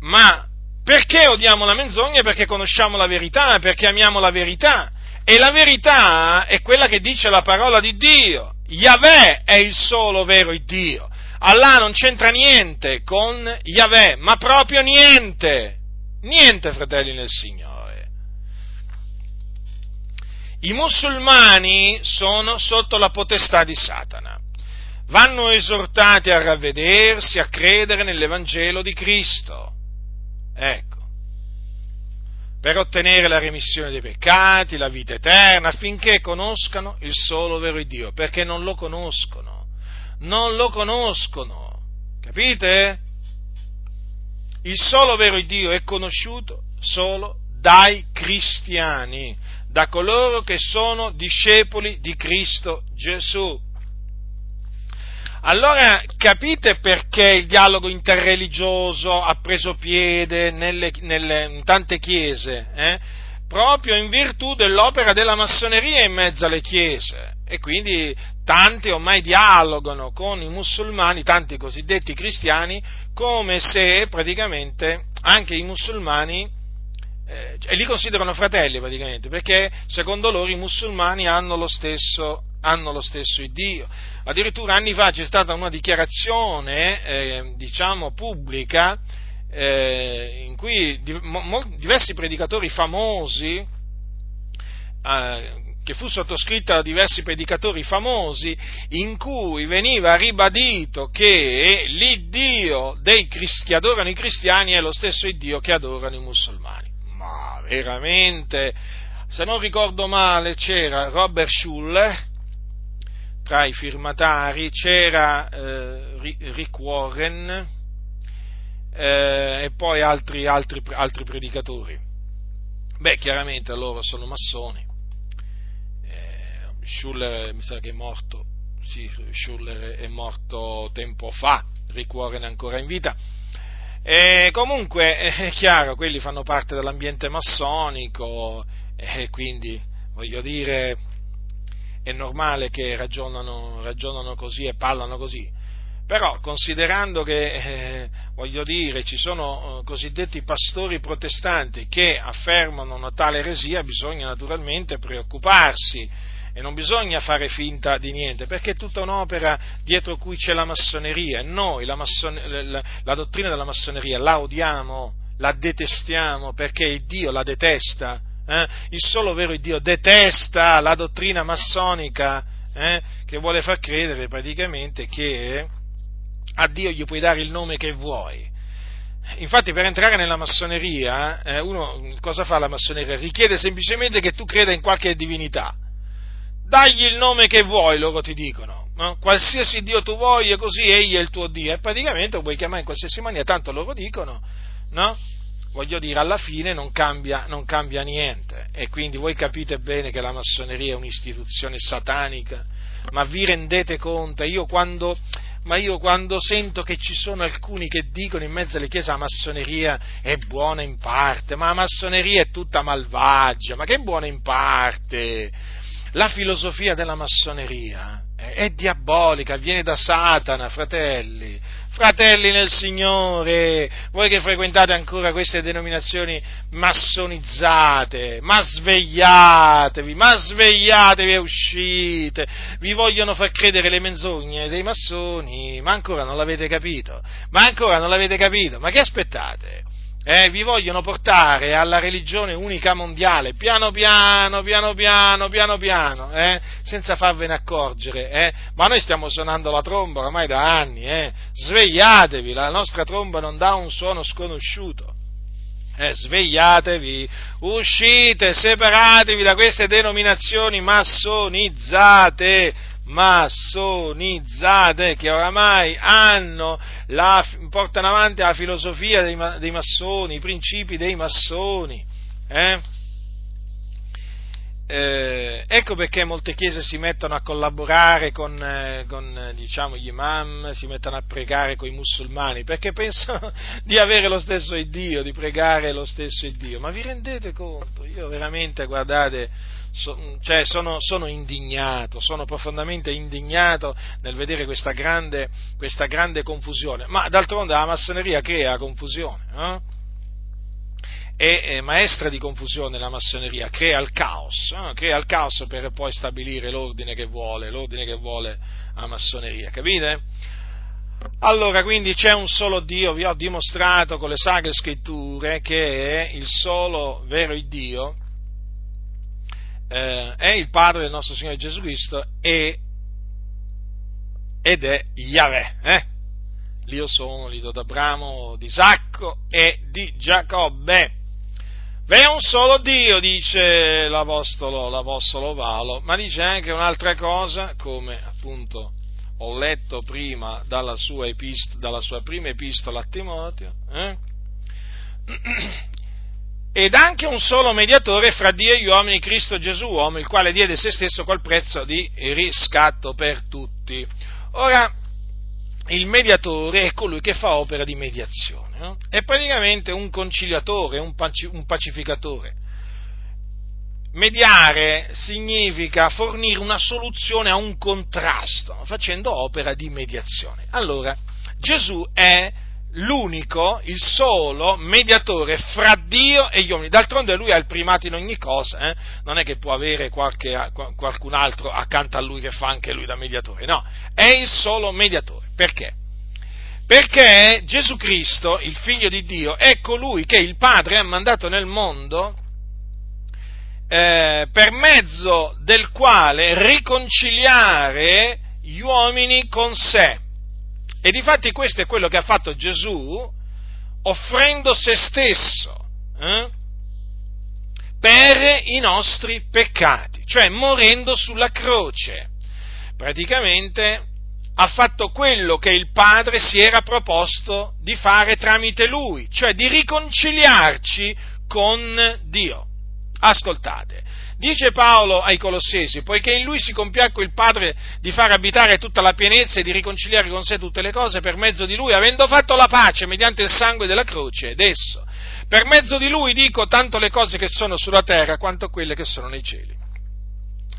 ma perché odiamo la menzogna? Perché conosciamo la verità, perché amiamo la verità. E la verità è quella che dice la parola di Dio. Yahweh è il solo vero Dio. Allah non c'entra niente con Yahweh, ma proprio niente. Niente, fratelli nel Signore. I musulmani sono sotto la potestà di Satana. Vanno esortati a ravvedersi, a credere nell'Evangelo di Cristo. Ecco per ottenere la remissione dei peccati, la vita eterna, affinché conoscano il solo vero Dio, perché non lo conoscono, non lo conoscono, capite? Il solo vero Dio è conosciuto solo dai cristiani, da coloro che sono discepoli di Cristo Gesù. Allora capite perché il dialogo interreligioso ha preso piede nelle, nelle, in tante chiese? Eh? Proprio in virtù dell'opera della massoneria in mezzo alle chiese. E quindi tanti ormai dialogano con i musulmani, tanti cosiddetti cristiani, come se praticamente anche i musulmani eh, e li considerano fratelli praticamente, perché secondo loro i musulmani hanno lo stesso, hanno lo stesso Dio. Addirittura anni fa c'è stata una dichiarazione, eh, diciamo, pubblica, eh, in cui diversi predicatori famosi, eh, che fu sottoscritta da diversi predicatori famosi, in cui veniva ribadito che l'Iddio dei, che adorano i cristiani è lo stesso Iddio che adorano i musulmani. Ma veramente, se non ricordo male, c'era Robert Schuller, tra i firmatari c'era eh, Rick Warren eh, e poi altri, altri, altri, predicatori. Beh, chiaramente loro sono massoni. Schuller mi sa che è morto, sì, Schuller è morto tempo fa, è ancora in vita. E comunque è chiaro, quelli fanno parte dell'ambiente massonico e quindi voglio dire è normale che ragionano, ragionano così e parlano così. Però, considerando che, eh, voglio dire, ci sono eh, cosiddetti pastori protestanti che affermano una tale eresia, bisogna naturalmente preoccuparsi e non bisogna fare finta di niente, perché è tutta un'opera dietro cui c'è la massoneria e noi la, massone, la, la dottrina della massoneria la odiamo, la detestiamo perché Dio la detesta. Eh? Il solo vero Dio detesta la dottrina massonica eh? che vuole far credere praticamente che a Dio gli puoi dare il nome che vuoi. Infatti per entrare nella massoneria, eh, uno cosa fa la massoneria? Richiede semplicemente che tu creda in qualche divinità. Dagli il nome che vuoi, loro ti dicono. No? Qualsiasi Dio tu voglia, così egli è il tuo Dio. E praticamente lo puoi chiamare in qualsiasi maniera, tanto loro dicono, no? Voglio dire, alla fine non cambia, non cambia niente. E quindi voi capite bene che la massoneria è un'istituzione satanica. Ma vi rendete conto? Io quando ma io quando sento che ci sono alcuni che dicono in mezzo alle chiese la massoneria è buona in parte, ma la massoneria è tutta malvagia, ma che buona in parte? La filosofia della massoneria è diabolica, viene da Satana, fratelli. Fratelli nel Signore, voi che frequentate ancora queste denominazioni massonizzate, ma svegliatevi, ma svegliatevi e uscite, vi vogliono far credere le menzogne dei massoni, ma ancora non l'avete capito, ma ancora non l'avete capito, ma che aspettate? Eh, vi vogliono portare alla religione unica mondiale, piano piano, piano piano, piano piano, eh, senza farvene accorgere, eh. ma noi stiamo suonando la tromba ormai da anni, eh. svegliatevi, la nostra tromba non dà un suono sconosciuto. Eh, svegliatevi, uscite, separatevi da queste denominazioni massonizzate, massonizzate che oramai hanno la, portano avanti la filosofia dei, dei, massoni, i principi dei massoni. Eh? Eh, ecco perché molte chiese si mettono a collaborare con, eh, con diciamo, gli imam, si mettono a pregare con i musulmani, perché pensano di avere lo stesso Dio, di pregare lo stesso Dio. Ma vi rendete conto? Io veramente, guardate, so, cioè sono, sono, indignato, sono profondamente indignato nel vedere questa grande, questa grande confusione. Ma d'altronde la massoneria crea confusione. Eh? È, maestra di confusione la massoneria, crea il caos, eh? crea il caos per poi stabilire l'ordine che vuole, l'ordine che vuole la massoneria, capite? Allora, quindi c'è un solo Dio, vi ho dimostrato con le sacre scritture che è il solo vero Dio, eh, è il Padre del nostro Signore Gesù Cristo e, ed è Yahweh, eh? L'io sono l'Iddio d'Abramo, di Isacco e di Giacobbe. V'è un solo Dio, dice l'Apostolo, l'Apostolo Paolo, ma dice anche un'altra cosa, come appunto ho letto prima dalla sua, epist- dalla sua prima epistola a Timoteo, eh? ed anche un solo mediatore fra Dio e gli uomini, Cristo Gesù uomo, il quale diede se stesso col prezzo di riscatto per tutti. Ora, il mediatore è colui che fa opera di mediazione, no? è praticamente un conciliatore, un, pacificatore. Mediare significa fornire una soluzione a un contrasto, facendo opera di mediazione. Allora, Gesù è l'unico, il solo mediatore fra Dio e gli uomini. D'altronde lui ha il primato in ogni cosa, eh? non è che può avere qualche, qualcun altro accanto a lui che fa anche lui da mediatore, no, è il solo mediatore. Perché? Perché Gesù Cristo, il figlio di Dio, è colui che il Padre ha mandato nel mondo eh, per mezzo del quale riconciliare gli uomini con sé e difatti questo è quello che ha fatto Gesù offrendo se stesso eh, per i nostri peccati, cioè morendo sulla croce. Praticamente ha fatto quello che il Padre si era proposto di fare tramite lui, cioè di riconciliarci con Dio. Ascoltate, Dice Paolo ai Colossesi, poiché in lui si compiacque il Padre di far abitare tutta la pienezza e di riconciliare con sé tutte le cose per mezzo di lui, avendo fatto la pace mediante il sangue della croce ed esso. Per mezzo di lui dico tanto le cose che sono sulla terra quanto quelle che sono nei cieli.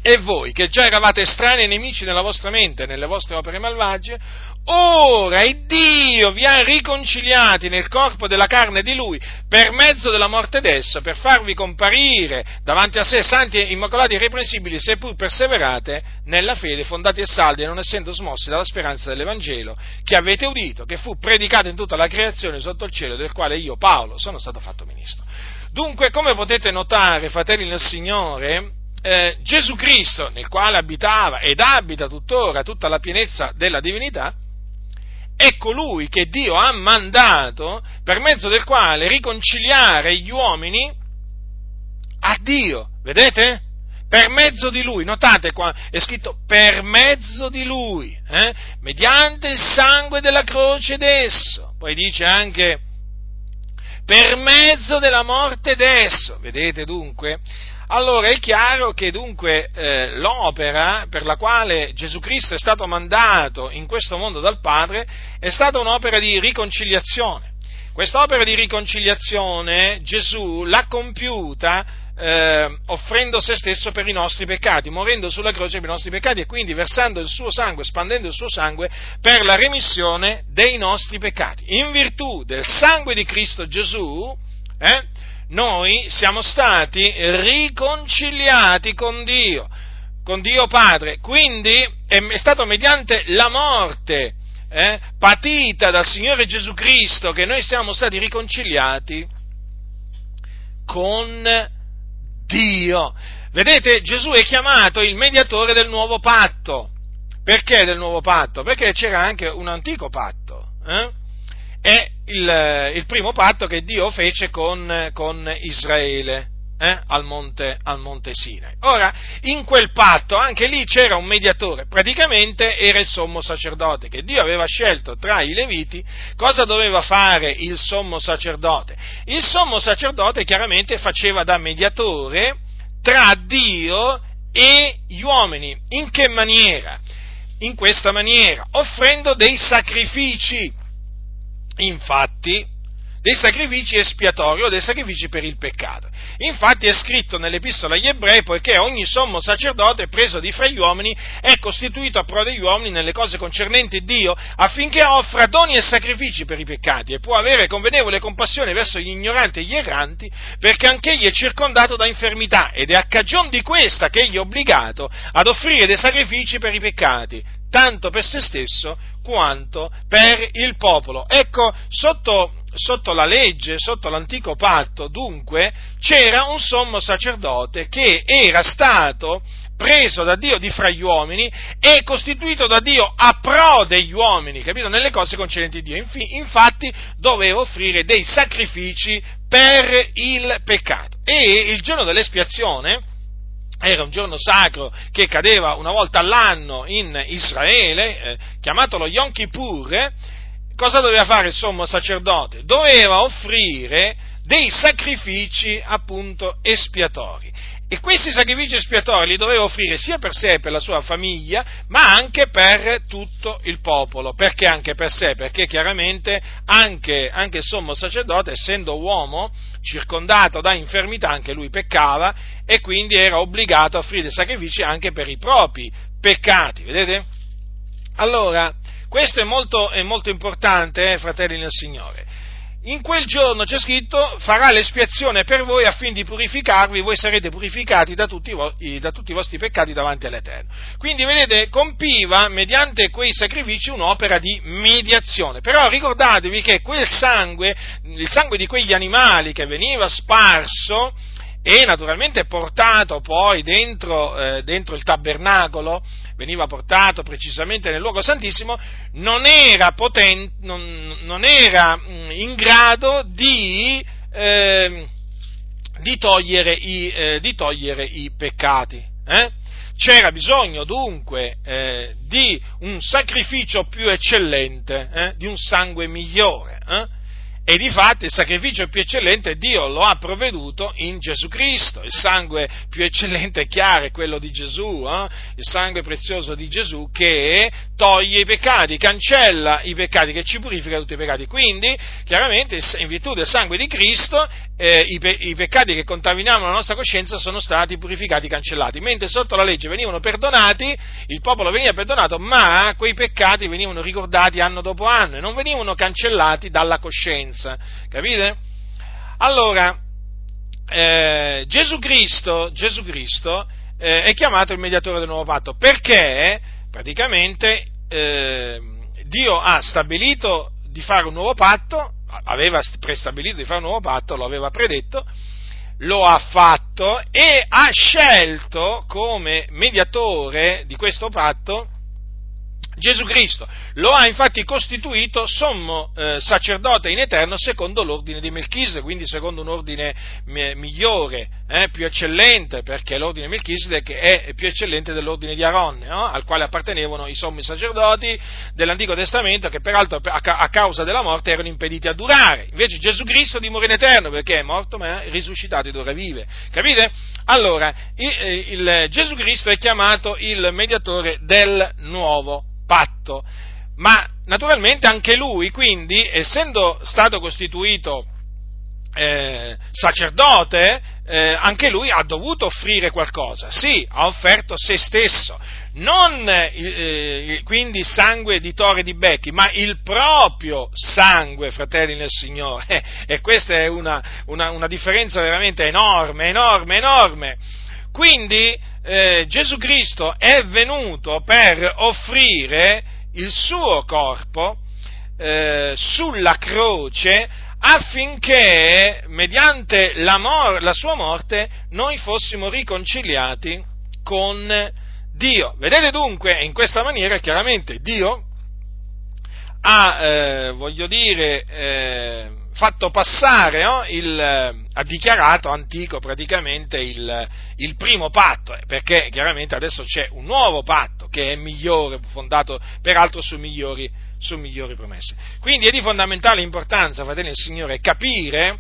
E voi, che già eravate estranei e nemici nella vostra mente, nelle vostre opere malvagie, ora il Dio vi ha riconciliati nel corpo della carne di Lui per mezzo della morte d'esso, per farvi comparire davanti a sé santi e immacolati e irreprensibili, seppur perseverate nella fede, fondati e saldi, non essendo smossi dalla speranza dell'Evangelo che avete udito, che fu predicato in tutta la creazione sotto il cielo, del quale io, Paolo, sono stato fatto ministro. Dunque, come potete notare, fratelli nel Signore, eh, Gesù Cristo, nel quale abitava ed abita tuttora tutta la pienezza della divinità, è colui che Dio ha mandato per mezzo del quale riconciliare gli uomini a Dio. Vedete? Per mezzo di lui, notate qua, è scritto per mezzo di lui, eh? mediante il sangue della croce d'esso. Poi dice anche per mezzo della morte d'esso. Vedete dunque? Allora è chiaro che dunque eh, l'opera per la quale Gesù Cristo è stato mandato in questo mondo dal Padre è stata un'opera di riconciliazione. Quest'opera di riconciliazione Gesù l'ha compiuta eh, offrendo se stesso per i nostri peccati, morendo sulla croce per i nostri peccati e quindi versando il suo sangue, spandendo il suo sangue per la remissione dei nostri peccati. In virtù del sangue di Cristo Gesù, eh, noi siamo stati riconciliati con Dio, con Dio Padre, quindi è stato mediante la morte eh, patita dal Signore Gesù Cristo che noi siamo stati riconciliati con Dio. Vedete, Gesù è chiamato il mediatore del nuovo patto. Perché del nuovo patto? Perché c'era anche un antico patto. Eh? È il, il, primo patto che Dio fece con, con Israele. Eh, al, monte, al monte Sinai. Ora, in quel patto anche lì c'era un mediatore, praticamente era il sommo sacerdote che Dio aveva scelto tra i leviti. Cosa doveva fare il sommo sacerdote? Il sommo sacerdote chiaramente faceva da mediatore tra Dio e gli uomini. In che maniera? In questa maniera, offrendo dei sacrifici infatti, dei sacrifici espiatori o dei sacrifici per il peccato. Infatti è scritto nell'epistola agli ebrei, poiché ogni sommo sacerdote preso di fra gli uomini è costituito a pro degli uomini nelle cose concernenti Dio, affinché offra doni e sacrifici per i peccati e può avere convenevole compassione verso gli ignoranti e gli erranti, perché anch'egli è circondato da infermità ed è a cagion di questa che egli è obbligato ad offrire dei sacrifici per i peccati, tanto per se stesso quanto per il popolo. Ecco, sotto, sotto la legge, sotto l'antico patto, dunque, c'era un sommo sacerdote che era stato preso da Dio di fra gli uomini e costituito da Dio a pro degli uomini, capito? Nelle cose concernenti Dio. Infatti doveva offrire dei sacrifici per il peccato. E il giorno dell'espiazione, era un giorno sacro che cadeva una volta all'anno in Israele, eh, chiamato lo Yom Kippur, eh, cosa doveva fare il sommo sacerdote? Doveva offrire dei sacrifici appunto espiatori. E questi sacrifici espiatori li doveva offrire sia per sé e per la sua famiglia, ma anche per tutto il popolo. Perché anche per sé? Perché chiaramente anche, anche il sommo sacerdote, essendo uomo, circondato da infermità, anche lui peccava e quindi era obbligato a offrire sacrifici anche per i propri peccati. Vedete? Allora, questo è molto, è molto importante, eh, fratelli nel Signore in quel giorno c'è scritto farà l'espiazione per voi affin di purificarvi, voi sarete purificati da tutti, i, da tutti i vostri peccati davanti all'Eterno. Quindi vedete, compiva mediante quei sacrifici un'opera di mediazione. Però ricordatevi che quel sangue, il sangue di quegli animali che veniva sparso, e naturalmente portato poi dentro, eh, dentro il tabernacolo, veniva portato precisamente nel luogo santissimo, non era, poten- non, non era mm, in grado di, eh, di, togliere i, eh, di, togliere i, peccati. Eh? C'era bisogno dunque eh, di un sacrificio più eccellente, eh, di un sangue migliore. E di fatto il sacrificio più eccellente Dio lo ha provveduto in Gesù Cristo. Il sangue più eccellente e chiaro è quello di Gesù, eh? il sangue prezioso di Gesù che toglie i peccati, cancella i peccati, che ci purifica tutti i peccati. Quindi, chiaramente, in virtù del sangue di Cristo, eh, i, pe- i, peccati che contaminavano la nostra coscienza sono stati purificati, cancellati. Mentre sotto la legge venivano perdonati, il popolo veniva perdonato, ma quei peccati venivano ricordati anno dopo anno e non venivano cancellati dalla coscienza capite? Allora, eh, Gesù Cristo, Gesù Cristo eh, è chiamato il mediatore del nuovo patto perché praticamente eh, Dio ha stabilito di fare un nuovo patto, aveva prestabilito di fare un nuovo patto, lo aveva predetto, lo ha fatto e ha scelto come mediatore di questo patto Gesù Cristo lo ha infatti costituito sommo eh, sacerdote in eterno secondo l'ordine di Melchise, quindi secondo un ordine migliore, eh, più eccellente, perché l'ordine di Melchisedec è più eccellente dell'ordine di Aronne, no? al quale appartenevano i sommi sacerdoti dell'Antico Testamento che peraltro a causa della morte erano impediti a durare. Invece Gesù Cristo dimora in eterno perché è morto ma è risuscitato ed ora vive. Capite? Allora, il, il, Gesù Cristo è chiamato il mediatore del nuovo patto. Ma naturalmente anche lui, quindi, essendo stato costituito eh, sacerdote, eh, anche lui ha dovuto offrire qualcosa. Sì, ha offerto se stesso, non eh, quindi sangue di tore di becchi, ma il proprio sangue, fratelli nel Signore. e questa è una, una, una differenza veramente enorme, enorme, enorme. Quindi eh, Gesù Cristo è venuto per offrire il suo corpo eh, sulla croce affinché mediante la, mor- la sua morte noi fossimo riconciliati con Dio. Vedete dunque, in questa maniera chiaramente Dio ha, eh, voglio dire, eh, fatto passare, no? il, ha dichiarato antico praticamente il, il, primo patto, perché chiaramente adesso c'è un nuovo patto che è migliore, fondato peraltro su migliori, su migliori promesse. Quindi è di fondamentale importanza, fratelli del Signore, capire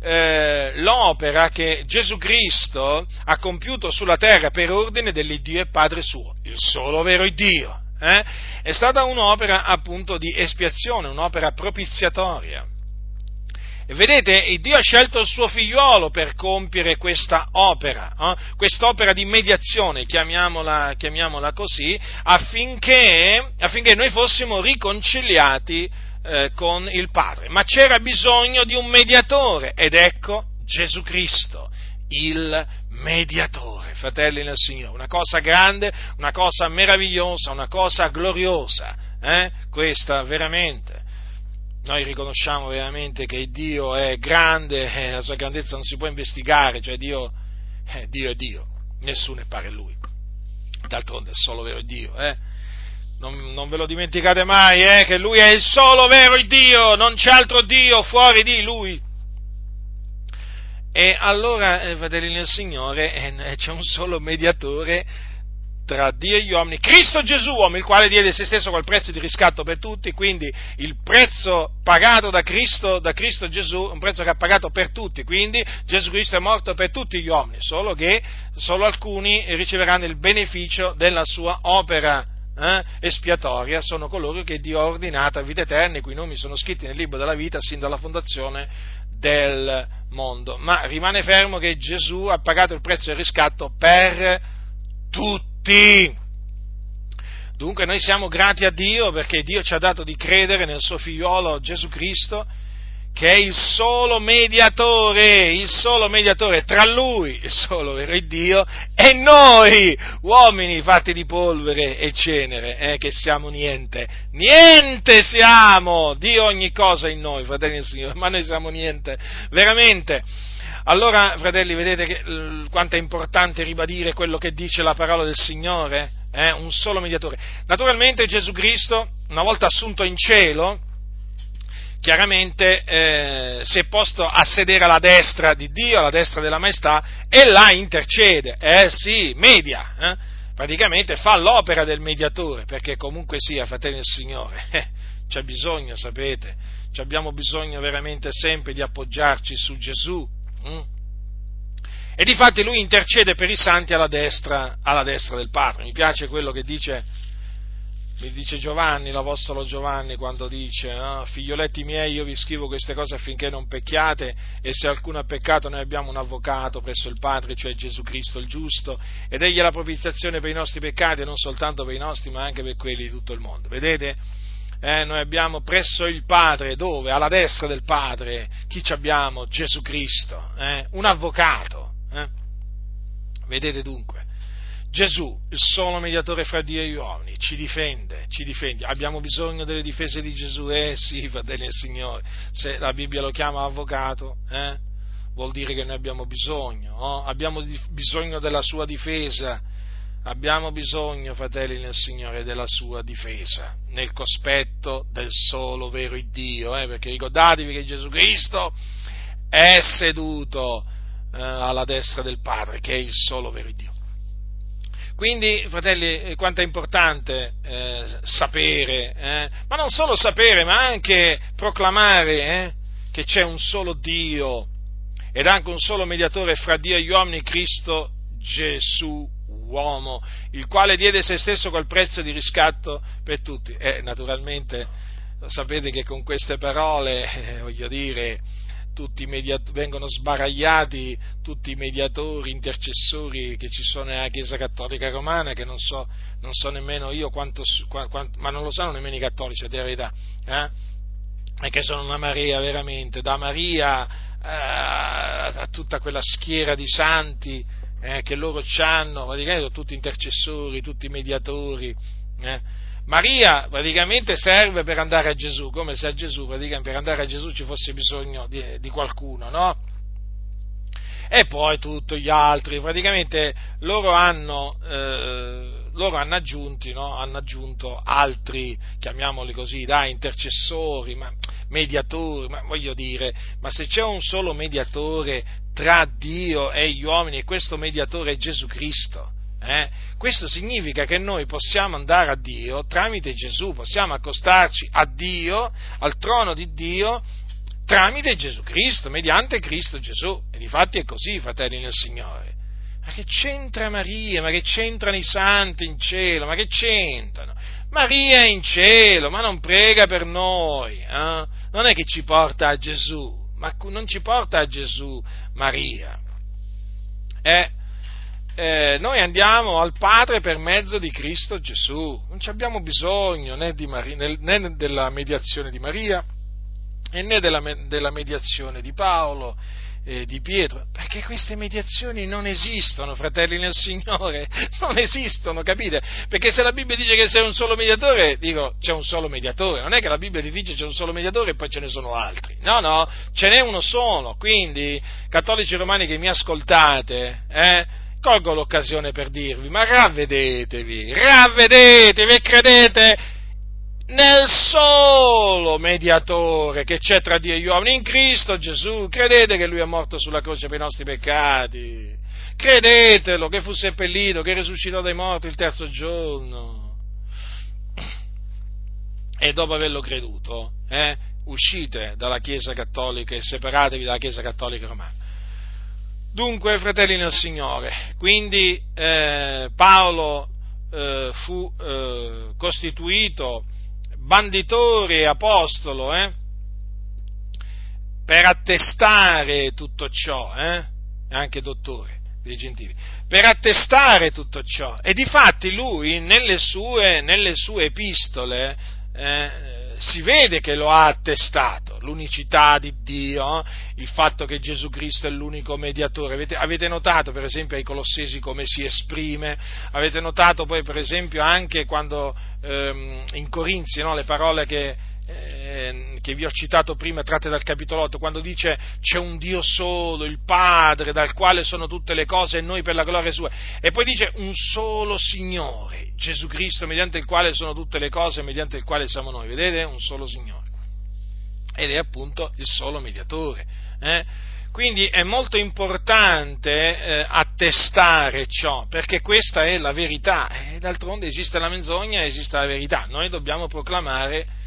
eh, l'opera che Gesù Cristo ha compiuto sulla terra per ordine dell'Iddio e Padre suo, il solo vero Dio. Eh? È stata un'opera appunto di espiazione, un'opera propiziatoria vedete, Dio ha scelto il suo figliuolo per compiere questa opera, eh? quest'opera di mediazione, chiamiamola, chiamiamola così, affinché, affinché, noi fossimo riconciliati eh, con il Padre. Ma c'era bisogno di un mediatore ed ecco Gesù Cristo, il mediatore, fratelli nel Signore. Una cosa grande, una cosa meravigliosa, una cosa gloriosa, eh? questa veramente noi riconosciamo veramente che Dio è grande e la sua grandezza non si può investigare, cioè Dio, eh, Dio è Dio, nessuno è pare a Lui. D'altronde è solo vero Dio, eh? non, non, ve lo dimenticate mai, eh? che Lui è il solo vero Dio, non c'è altro Dio fuori di Lui. E allora, eh, fratelli nel Signore, eh, c'è un solo mediatore tra Dio e gli uomini, Cristo Gesù, uomo, il quale diede se stesso quel prezzo di riscatto per tutti, quindi il prezzo pagato da Cristo, da Cristo Gesù, un prezzo che ha pagato per tutti, quindi Gesù Cristo è morto per tutti gli uomini, solo che solo alcuni riceveranno il beneficio della sua opera. Eh, espiatoria sono coloro che Dio ha ordinato a vita eterna, i cui nomi sono scritti nel libro della vita sin dalla fondazione del mondo. Ma rimane fermo che Gesù ha pagato il prezzo del riscatto per tutti tutti. Dunque noi siamo grati a Dio perché Dio ci ha dato di credere nel suo figliolo Gesù Cristo, che è il solo mediatore, il solo mediatore tra lui, il solo vero Dio, e noi, uomini fatti di polvere e cenere, eh, che siamo niente. Niente siamo! Dio ogni cosa in noi, fratelli del Signore, ma noi siamo niente, veramente. Allora, fratelli, vedete che, quanto è importante ribadire quello che dice la parola del Signore? Eh? Un solo mediatore. Naturalmente Gesù Cristo, una volta assunto in cielo, chiaramente eh, si è posto a sedere alla destra di Dio, alla destra della maestà, e là intercede, eh sì, media, eh? praticamente fa l'opera del mediatore, perché comunque sia, fratelli del Signore, eh, c'è bisogno, sapete, abbiamo bisogno veramente sempre di appoggiarci su Gesù. Hm? E difatti lui intercede per i santi alla destra, alla destra del Padre. Mi piace quello che dice, dice Giovanni, l'Apostolo Giovanni, quando dice, ah, figlioletti miei, io vi scrivo queste cose affinché non pecchiate, e se alcuno ha peccato noi abbiamo un avvocato presso il Padre, cioè Gesù Cristo il giusto, ed egli è la propiziazione per i nostri peccati, non soltanto per i nostri, ma anche per quelli di tutto il mondo. Vedete? Eh, noi abbiamo presso il Padre, dove? Alla destra del Padre, chi ci abbiamo? Gesù Cristo, eh? un avvocato eh? Vedete dunque, Gesù, il solo mediatore fra Dio e gli uomini, ci difende, ci difende. Abbiamo bisogno delle difese di Gesù? Eh sì, fratelli del Signore. Se la Bibbia lo chiama avvocato, eh? vuol dire che noi abbiamo bisogno, no? abbiamo bisogno della sua difesa, abbiamo bisogno, fratelli nel Signore, della sua difesa, nel cospetto del solo vero Dio, eh? perché ricordatevi che Gesù Cristo è seduto eh, alla destra del Padre, che è il solo vero Dio. Quindi, fratelli, eh, quanto è importante eh, sapere, eh, ma non solo sapere, ma anche proclamare eh, che c'è un solo Dio ed anche un solo mediatore fra Dio e gli uomini, Cristo Gesù uomo, il quale diede se stesso col prezzo di riscatto per tutti. E naturalmente sapete che con queste parole, eh, voglio dire, tutti mediat- vengono sbaragliati tutti i mediatori, intercessori che ci sono nella Chiesa Cattolica Romana, che non so, non so nemmeno io quanto, quanto, ma non lo sanno nemmeno i cattolici, a dire la verità, eh? e che sono una Maria veramente, da Maria eh, a tutta quella schiera di santi eh, che loro hanno, praticamente tutti intercessori, tutti mediatori, eh? Maria praticamente serve per andare a Gesù, come se a Gesù, per andare a Gesù ci fosse bisogno di, di qualcuno, no? E poi tutti gli altri, praticamente loro hanno, eh, loro hanno, aggiunti, no? hanno aggiunto altri, chiamiamoli così, dai, intercessori, ma, mediatori, ma voglio dire, ma se c'è un solo mediatore tra Dio e gli uomini e questo mediatore è Gesù Cristo, eh? Questo significa che noi possiamo andare a Dio tramite Gesù, possiamo accostarci a Dio, al trono di Dio, tramite Gesù Cristo, mediante Cristo Gesù. E difatti è così, fratelli nel Signore. Ma che c'entra Maria? Ma che c'entrano i santi in cielo? Ma che c'entrano? Maria è in cielo, ma non prega per noi, eh? non è che ci porta a Gesù, ma non ci porta a Gesù Maria. Eh? eh, noi andiamo al Padre per mezzo di Cristo Gesù, non abbiamo bisogno né, Maria, né, della mediazione di Maria né della, della mediazione di Paolo, eh, di Pietro, perché queste mediazioni non esistono, fratelli nel Signore, non esistono, capite? Perché se la Bibbia dice che c'è un solo mediatore, dico c'è un solo mediatore, non è che la Bibbia ti dice c'è un solo mediatore e poi ce ne sono altri, no, no, ce n'è uno solo, quindi cattolici romani che mi ascoltate, eh, colgo l'occasione per dirvi, ma ravvedetevi, ravvedetevi e credete nel solo mediatore che c'è tra Dio e gli uomini, in Cristo Gesù, credete che Lui è morto sulla croce per i nostri peccati, credetelo che fu seppellito, che risuscitò dai morti il terzo giorno. E dopo averlo creduto, eh, uscite dalla Chiesa cattolica e separatevi dalla Chiesa cattolica romana Dunque, fratelli nel Signore, quindi eh, Paolo eh, fu eh, costituito banditore e apostolo eh, per attestare tutto ciò, eh, anche dottore dei gentili, per attestare tutto ciò. E difatti lui nelle sue, nelle sue epistole eh, si vede che lo ha attestato, l'unicità di Dio, il fatto che Gesù Cristo è l'unico mediatore. Avete, avete, notato per esempio ai Colossesi come si esprime, avete notato poi per esempio anche quando ehm, in Corinzi no, le parole che eh, che vi ho citato prima, tratte dal capitolo 8, quando dice c'è un Dio solo, il Padre, dal quale sono tutte le cose e noi per la gloria sua, e poi dice un solo Signore, Gesù Cristo, mediante il quale sono tutte le cose mediante il quale siamo noi, vedete? Un solo Signore. Ed è appunto il solo mediatore. Eh? Quindi è molto importante eh, attestare ciò, perché questa è la verità. E d'altronde esiste la menzogna, esiste la verità. Noi dobbiamo proclamare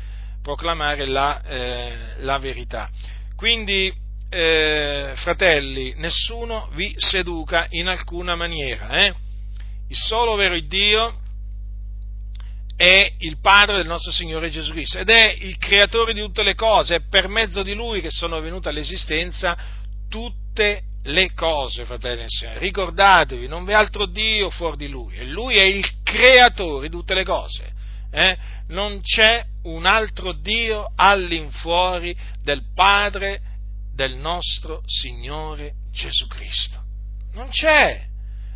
proclamare la, eh, la verità. Quindi, eh, fratelli, nessuno vi seduca in alcuna maniera. Eh? Il solo vero Dio è il Padre del nostro Signore Gesù Cristo ed è il creatore di tutte le cose, è per mezzo di Lui che sono venute all'esistenza tutte le cose, fratelli e sorelle. Ricordatevi, non v'è altro Dio fuori di Lui, e Lui è il creatore di tutte le cose. Eh? Non c'è un altro Dio all'infuori del Padre del nostro Signore Gesù Cristo. Non c'è,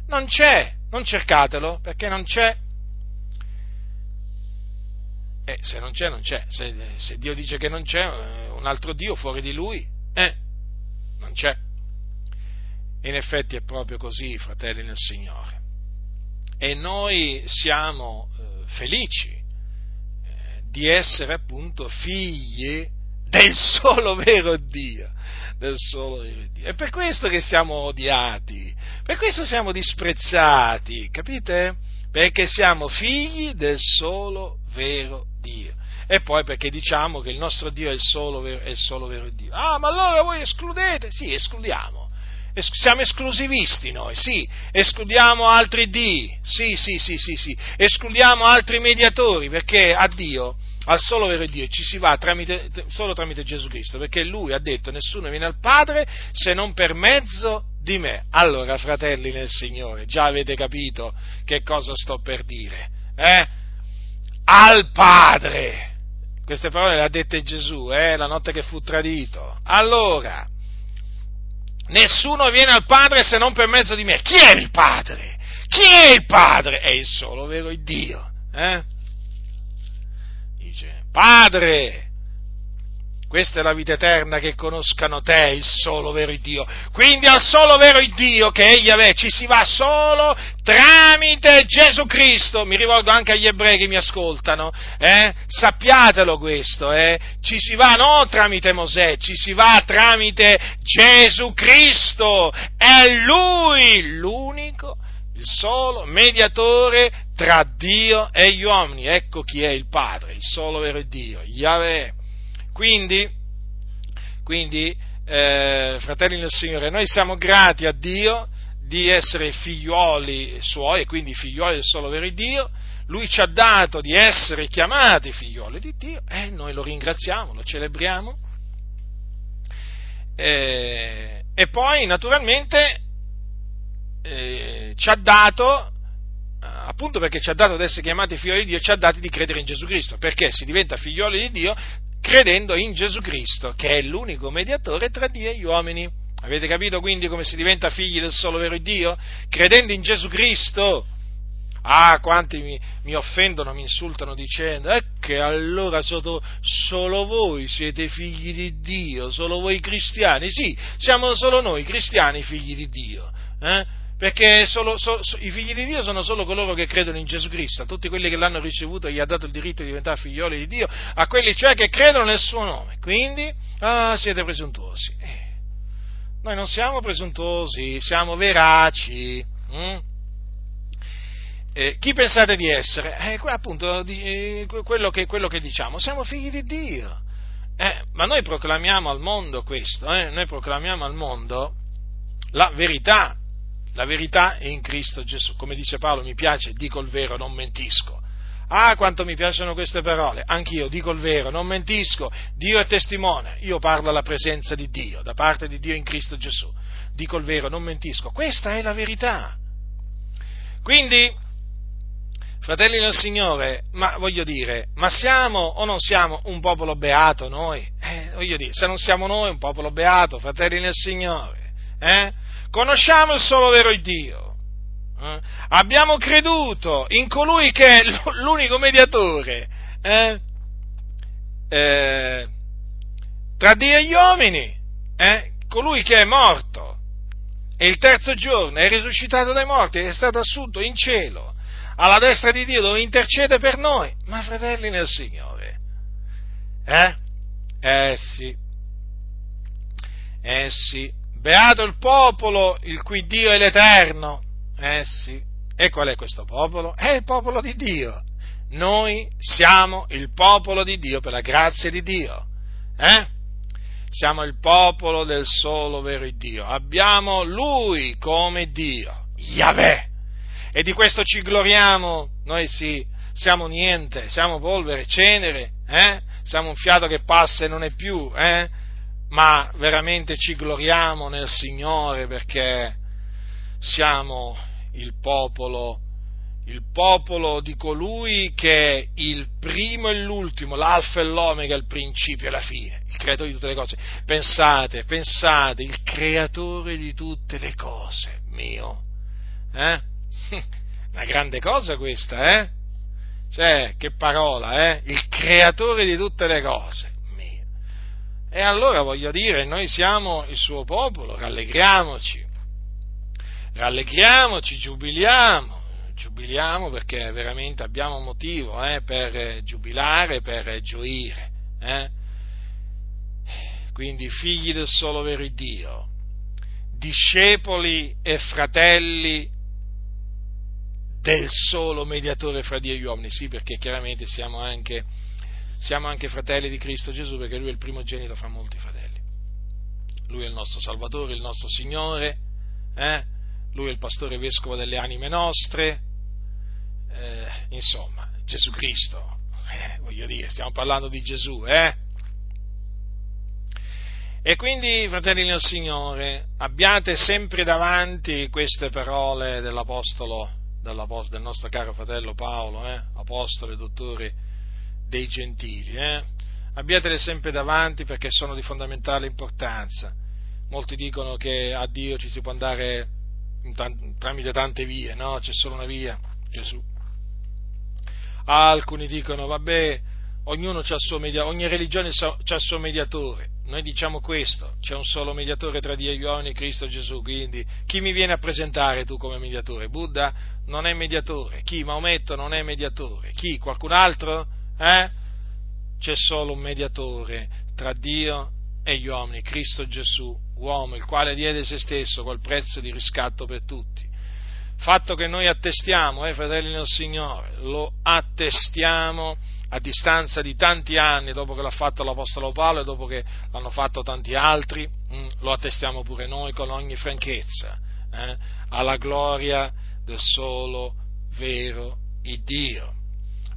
non c'è, non cercatelo perché non c'è. E se non c'è, non c'è. Se, se Dio dice che non c'è eh, un altro Dio fuori di Lui, eh, non c'è. In effetti è proprio così, fratelli nel Signore. E noi siamo eh, felici eh, di essere appunto figli del solo vero Dio. Del solo vero Dio. È per questo che siamo odiati, per questo siamo disprezzati, capite? Perché siamo figli del solo vero Dio. E poi perché diciamo che il nostro Dio è il solo, è il solo vero Dio. Ah, ma allora voi escludete? Sì, escludiamo siamo esclusivisti noi, sì, escludiamo altri Dì, sì, sì, sì, sì, escludiamo altri mediatori, perché a Dio, al solo vero Dio, ci si va solo tramite Gesù Cristo, perché Lui ha detto nessuno viene al Padre se non per mezzo di me. Allora, fratelli nel Signore, già avete capito che cosa sto per dire, eh? Al Padre! Queste parole le ha dette Gesù, eh, la notte che fu tradito. Allora, Nessuno viene al Padre se non per mezzo di me. Chi è il Padre? Chi è il Padre? È il solo vero Dio. Eh? Dice, Padre, questa è la vita eterna che conoscano te, il solo vero Dio. Quindi al solo vero Dio che egli aveva ci si va solo tramite Gesù Cristo. Mi rivolgo anche agli ebrei che mi ascoltano. Eh? Sappiatelo questo. Eh? Ci si va non tramite Mosè, ci si va tramite Gesù Cristo. È Lui l'unico, il solo mediatore tra Dio e gli uomini. Ecco chi è il Padre, il solo vero Dio, Yahweh. Quindi, quindi eh, fratelli del Signore, noi siamo grati a Dio di essere figlioli suoi e quindi figlioli del solo vero Dio. Lui ci ha dato di essere chiamati figlioli di Dio e noi lo ringraziamo, lo celebriamo. Eh, e poi, naturalmente, eh, ci ha dato, appunto perché ci ha dato di essere chiamati figlioli di Dio, ci ha dato di credere in Gesù Cristo, perché si diventa figlioli di Dio credendo in Gesù Cristo, che è l'unico mediatore tra Dio e gli uomini. Avete capito quindi come si diventa figli del solo vero Dio? Credendo in Gesù Cristo. Ah, quanti mi, mi offendono, mi insultano dicendo eh, che allora solo, solo voi siete figli di Dio, solo voi cristiani. Sì, siamo solo noi cristiani figli di Dio. Eh? Perché solo, so, so, i figli di Dio sono solo coloro che credono in Gesù Cristo, a tutti quelli che l'hanno ricevuto gli ha dato il diritto di diventare figlioli di Dio, a quelli cioè che credono nel suo nome. Quindi, ah, siete presuntuosi. Eh, noi non siamo presuntuosi, siamo veraci. Hm? Eh, chi pensate di essere? Eh, appunto, eh, quello, che, quello, che, diciamo, siamo figli di Dio. Eh, ma noi proclamiamo al mondo questo, eh? noi proclamiamo al mondo la verità, la verità è in Cristo Gesù. Come dice Paolo, mi piace, dico il vero, non mentisco. Ah, quanto mi piacciono queste parole. Anch'io dico il vero, non mentisco. Dio è testimone. Io parlo alla presenza di Dio, da parte di Dio in Cristo Gesù. Dico il vero, non mentisco. Questa è la verità. Quindi, fratelli del Signore, ma voglio dire, ma siamo o non siamo un popolo beato noi? Eh, voglio dire, se non siamo noi un popolo beato, fratelli del Signore, eh? Conosciamo il solo vero Dio, eh? abbiamo creduto in colui che è l'unico mediatore eh? Eh, tra Dio e gli uomini, eh? colui che è morto e il terzo giorno è risuscitato dai morti è stato assunto in cielo alla destra di Dio dove intercede per noi, ma fratelli nel Signore, eh? Eh sì, eh sì, Beato il popolo, il cui Dio è l'Eterno. Eh sì. E qual è questo popolo? È il popolo di Dio. noi siamo il popolo di Dio per la grazia di Dio. Eh? Siamo il popolo del solo vero Dio. Abbiamo Lui come Dio, Yahweh. E di questo ci gloriamo. Noi sì, siamo niente, siamo polvere, cenere, eh? siamo un fiato che passa e non è più, eh? Ma veramente ci gloriamo nel Signore perché siamo il popolo il popolo di colui che è il primo e l'ultimo, l'alfa e l'omega, il principio e la fine, il creatore di tutte le cose. Pensate, pensate, il creatore di tutte le cose, mio. Eh? Una grande cosa questa, eh? Cioè, che parola, eh? Il creatore di tutte le cose. E allora voglio dire, noi siamo il suo popolo, rallegriamoci, rallegriamoci, giubiliamo giubiliamo perché veramente abbiamo motivo eh, per giubilare, per gioire. Eh? Quindi figli del solo vero Dio, discepoli e fratelli del solo mediatore fra Dio e gli uomini, sì perché chiaramente siamo anche, siamo anche fratelli di Cristo Gesù perché Lui è il primogenito fra molti fratelli. Lui è il nostro Salvatore, il nostro Signore, eh? Lui è il pastore vescovo delle anime nostre, eh, insomma, Gesù Cristo, eh, voglio dire, stiamo parlando di Gesù, eh? E quindi, fratelli del Signore, abbiate sempre davanti queste parole dell'Apostolo, dell'Apostolo del nostro caro fratello Paolo, eh? Apostolo e dottore dei Gentili, eh? Abbiatele sempre davanti perché sono di fondamentale importanza. Molti dicono che a Dio ci si può andare t- tramite tante vie, no? C'è solo una via, Gesù. Alcuni dicono, vabbè, ognuno ha il suo mediatore, ogni religione ha il suo mediatore. Noi diciamo questo, c'è un solo mediatore tra Dio e gli uomini, Cristo Gesù, quindi chi mi viene a presentare tu come mediatore? Buddha non è mediatore, chi? Maometto non è mediatore, chi? Qualcun altro? Eh? C'è solo un mediatore tra Dio e gli uomini, Cristo Gesù, uomo, il quale diede se stesso col prezzo di riscatto per tutti fatto che noi attestiamo, eh, fratelli del Signore, lo attestiamo a distanza di tanti anni dopo che l'ha fatto l'Apostolo Paolo e dopo che l'hanno fatto tanti altri, mm, lo attestiamo pure noi con ogni franchezza, eh, alla gloria del solo vero Dio.